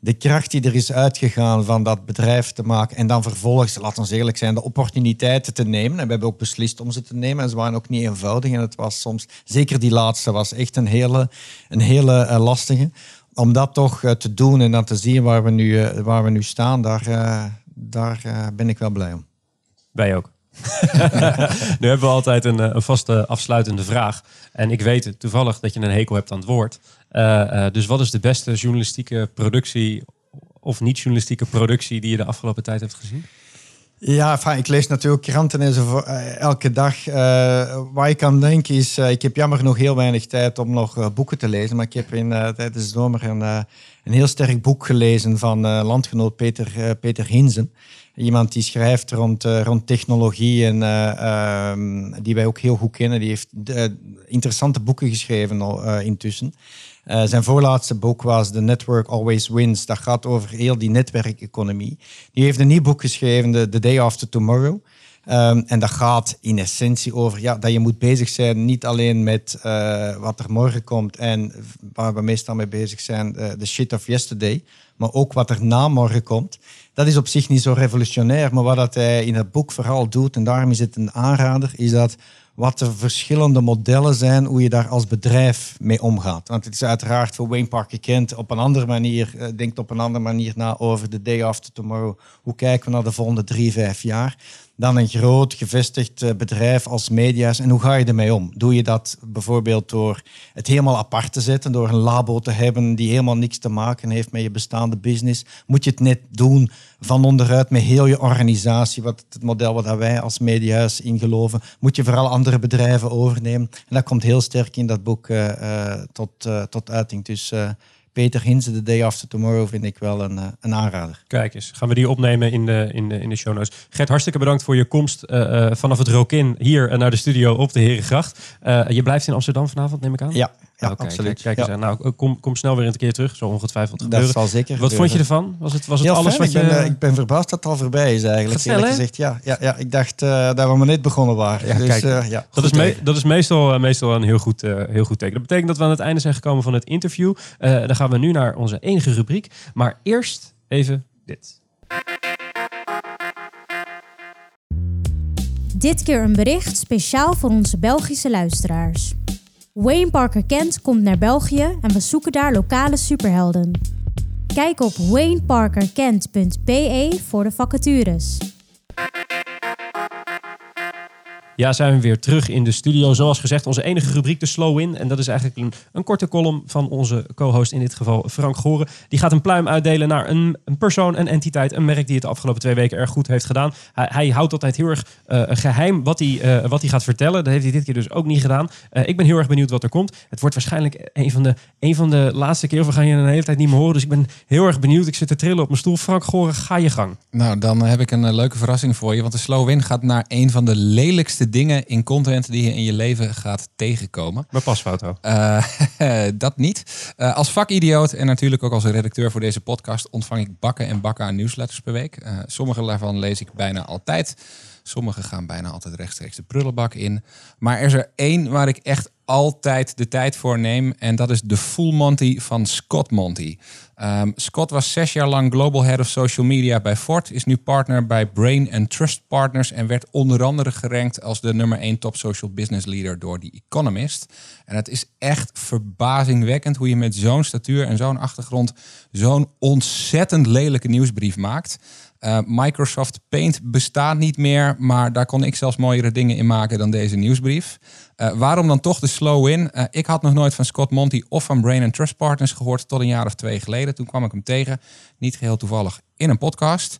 De kracht die er is uitgegaan van dat bedrijf te maken. En dan vervolgens, laat ons eerlijk zijn, de opportuniteiten te nemen. En we hebben ook beslist om ze te nemen. En ze waren ook niet eenvoudig. En het was soms, zeker die laatste, was echt een hele, een hele eh, lastige. Om dat toch eh, te doen en dan te zien waar we nu, eh, waar we nu staan, daar, daar ben ik wel blij om. Wij ook. nu hebben we altijd een, eh, een vaste afsluitende vraag. En ik weet toevallig dat je een hekel hebt aan het woord. Eh, eh, dus wat is de beste journalistieke productie of niet-journalistieke productie die je de afgelopen tijd hebt gezien? Ja, ik lees natuurlijk kranten en zo elke dag. Waar ik aan denk is, ik heb jammer nog heel weinig tijd om nog boeken te lezen. Maar ik heb in, tijdens de zomer een, een heel sterk boek gelezen van landgenoot Peter, Peter Hinzen. Iemand die schrijft rond, eh, rond technologie en eh, ehm, die wij ook heel goed kennen. Die heeft eh, interessante boeken geschreven al intussen. Zijn voorlaatste boek was The Network Always Wins. Dat gaat over heel die netwerkeconomie. Die heeft een nieuw boek geschreven, The Day After Tomorrow. Ehm, en dat gaat in essentie over ja, dat je moet bezig zijn, niet alleen met eh, wat er morgen komt en waar we meestal mee bezig zijn, eh, de shit of yesterday, maar ook wat er na morgen komt. Dat is op zich niet zo revolutionair, maar wat dat hij in het boek vooral doet, en daarom is het een aanrader, is dat wat de verschillende modellen zijn, hoe je daar als bedrijf mee omgaat. Want het is uiteraard voor Wayne Parker Kent op een andere manier, eh, denkt op een andere manier na over de day after tomorrow. Hoe kijken we naar de volgende drie, vijf jaar? Dan een groot gevestigd eh, bedrijf als media's. En hoe ga je ermee om? Doe je dat bijvoorbeeld door het helemaal apart te zetten, door een labo te hebben die helemaal niks te maken heeft met je bestaande business? Moet je het net doen van onderuit met heel je organisatie, wat het model waar wij als mediahuis in geloven, moet je vooral andere bedrijven overnemen. En dat komt heel sterk in dat boek eh, eh, tot, tot uiting. Dus Peter Hinze, The Day After Tomorrow, vind ik wel een, eh, een aanrader. Kijk eens, gaan we die opnemen in de, in de, in de show notes. Gert, hartstikke bedankt voor je komst eh, eh, vanaf het Rokin hier naar de studio op de Herengracht. Eh je blijft in Amsterdam vanavond, neem ik aan? Ja, ja Oké, absoluut. Kijk, kijk eens Ja. aan. Nou, kom, kom snel weer een keer terug. Zo ongetwijfeld Dat gebeuren. zal zeker Wat vond je ervan? Was het, was het Heel alles fijn. wat ik, je... ben, eh, ik ben verbaasd dat het al voorbij is eigenlijk. Snel, gezegd. Ja, ja, ja, ik dacht eh, dat we maar net begonnen waren. Ja, dus, kijk, eh, ja, Dat is, me- dat is meestal, meestal een heel goed, eh, heel goed teken. Dat betekent dat we aan het einde zijn gekomen van het interview. Eh, dan gaan we nu naar onze enige rubriek. Maar eerst even dit. Dit keer een bericht speciaal voor onze Belgische luisteraars. Wayne Parker Kent komt naar België en we zoeken daar lokale superhelden. Kijk op wayneparkerkent.be voor de vacatures. Ja, zijn we weer terug in de studio. Zoals gezegd, onze enige rubriek, de Slow In. En dat is eigenlijk een, een korte column van onze co-host, in dit geval Frank Goren. Die gaat een pluim uitdelen naar een, een persoon, een entiteit, een merk die het de afgelopen twee weken erg goed heeft gedaan. Hij, hij houdt altijd heel erg eh, geheim wat hij, eh, wat hij gaat vertellen. Dat heeft hij dit keer dus ook niet gedaan. Eh, ik ben heel erg benieuwd wat er komt. Het wordt waarschijnlijk een van de, een van de laatste keer. We gaan je een hele tijd niet meer horen. Dus ik ben heel erg benieuwd. Ik zit te trillen op mijn stoel. Frank Goren, ga je gang. Nou, dan heb ik een leuke verrassing voor je. Want de slow win gaat naar een van de lelijkste dingen in content die je in je leven gaat tegenkomen. Mijn pasfoto. Eh, dat niet. Eh, als vakidioot en natuurlijk ook als redacteur voor deze podcast ontvang ik bakken en bakken aan nieuwsletters per week. Eh, sommige daarvan lees ik bijna altijd. Sommigen gaan bijna altijd rechtstreeks de prullenbak in. Maar er is er één waar ik echt altijd de tijd voor neem. En dat is de Full Monty van Scott Monty. Um, Scott was zes jaar lang Global Head of Social Media bij Ford. Is nu partner bij Brain and Trust Partners. En werd onder andere gerankt als de nummer 1 top social business leader door The Economist. En het is echt verbazingwekkend hoe je met zo'n statuur en zo'n achtergrond zo'n ontzettend lelijke nieuwsbrief maakt. Uh, Microsoft Paint bestaat niet meer, maar daar kon ik zelfs mooiere dingen in maken dan deze nieuwsbrief. Uh, waarom dan toch de slow in? Uh, ik had nog nooit van Scott Monty of van Brain and Trust Partners gehoord tot een jaar of twee geleden. Toen kwam ik hem tegen, niet geheel toevallig, in een podcast.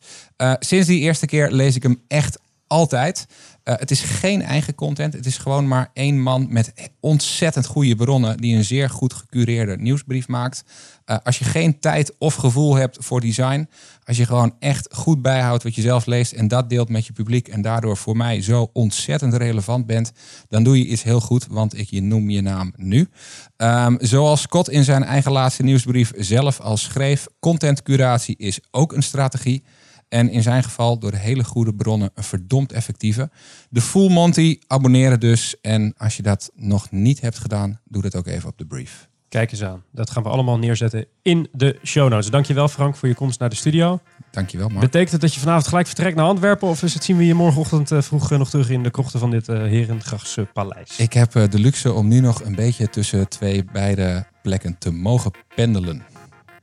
sinds die eerste keer lees ik hem echt altijd. Het is geen eigen content. Het is gewoon maar één man met ontzettend goede bronnen die een zeer goed gecureerde nieuwsbrief maakt. Uh, als je geen tijd of gevoel hebt voor design, als je gewoon echt goed bijhoudt wat je zelf leest en dat deelt met je publiek en daardoor voor mij zo ontzettend relevant bent, dan doe je iets heel goed, want ik je noem je naam nu. Um, zoals Scott in zijn eigen laatste nieuwsbrief zelf al schreef, contentcuratie is ook een strategie. En in zijn geval door hele goede bronnen een verdomd effectieve. De Full Monty, abonneren dus. En als je dat nog niet hebt gedaan, doe dat ook even op de brief. Kijk eens aan. Dat gaan we allemaal neerzetten in de show notes. Dankjewel Frank voor je komst naar de studio. Dankjewel Mark. Betekent het dat je vanavond gelijk vertrekt naar Antwerpen? Of is het, zien we je morgenochtend uh, vroeg nog terug in de krochten van dit uh, Herengrachtse paleis? Ik heb de luxe om nu nog een beetje tussen twee beide plekken te mogen pendelen.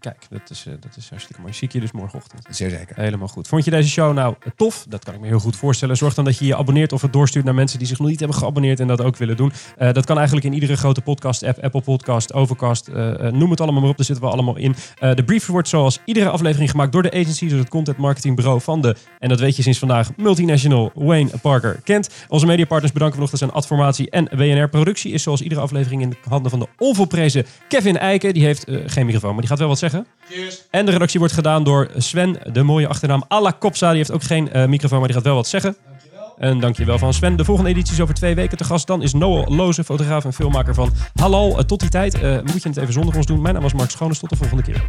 Kijk, dat is, uh, dat is hartstikke mooi. Zie ik je dus morgenochtend. Zeer zeker. Helemaal goed. Vond je deze show nou tof? Dat kan ik me heel goed voorstellen. Zorg dan dat je je abonneert of het doorstuurt naar mensen die zich nog niet hebben geabonneerd en dat ook willen doen. Uh, dat kan eigenlijk in iedere grote podcast-app. Apple Podcast, Overcast, uh, noem het allemaal maar op. Daar zitten we allemaal in. de brief wordt zoals iedere aflevering gemaakt door de agency, door het content marketing bureau van de, en dat weet je sinds vandaag, multinational Wayne Parker Kent. Onze mediapartners bedanken we nog. Dat zijn Adformatie en WNR. Productie is zoals iedere aflevering in de handen van de onvolprezen Kevin Eiken. Die heeft geen microfoon, maar die gaat wel wat zeggen. Cheers. En de redactie wordt gedaan door Sven, de mooie achternaam Alla Kopsa. Die heeft ook geen uh, microfoon, maar die gaat wel wat zeggen. Dankjewel. En dankjewel van Sven. De volgende editie is over twee weken te gast. Dan is Noel Loze, fotograaf en filmmaker van Halal. Uh, tot die tijd uh, moet je het even zonder ons doen. Mijn naam is Mark Schoones. Tot de volgende keer.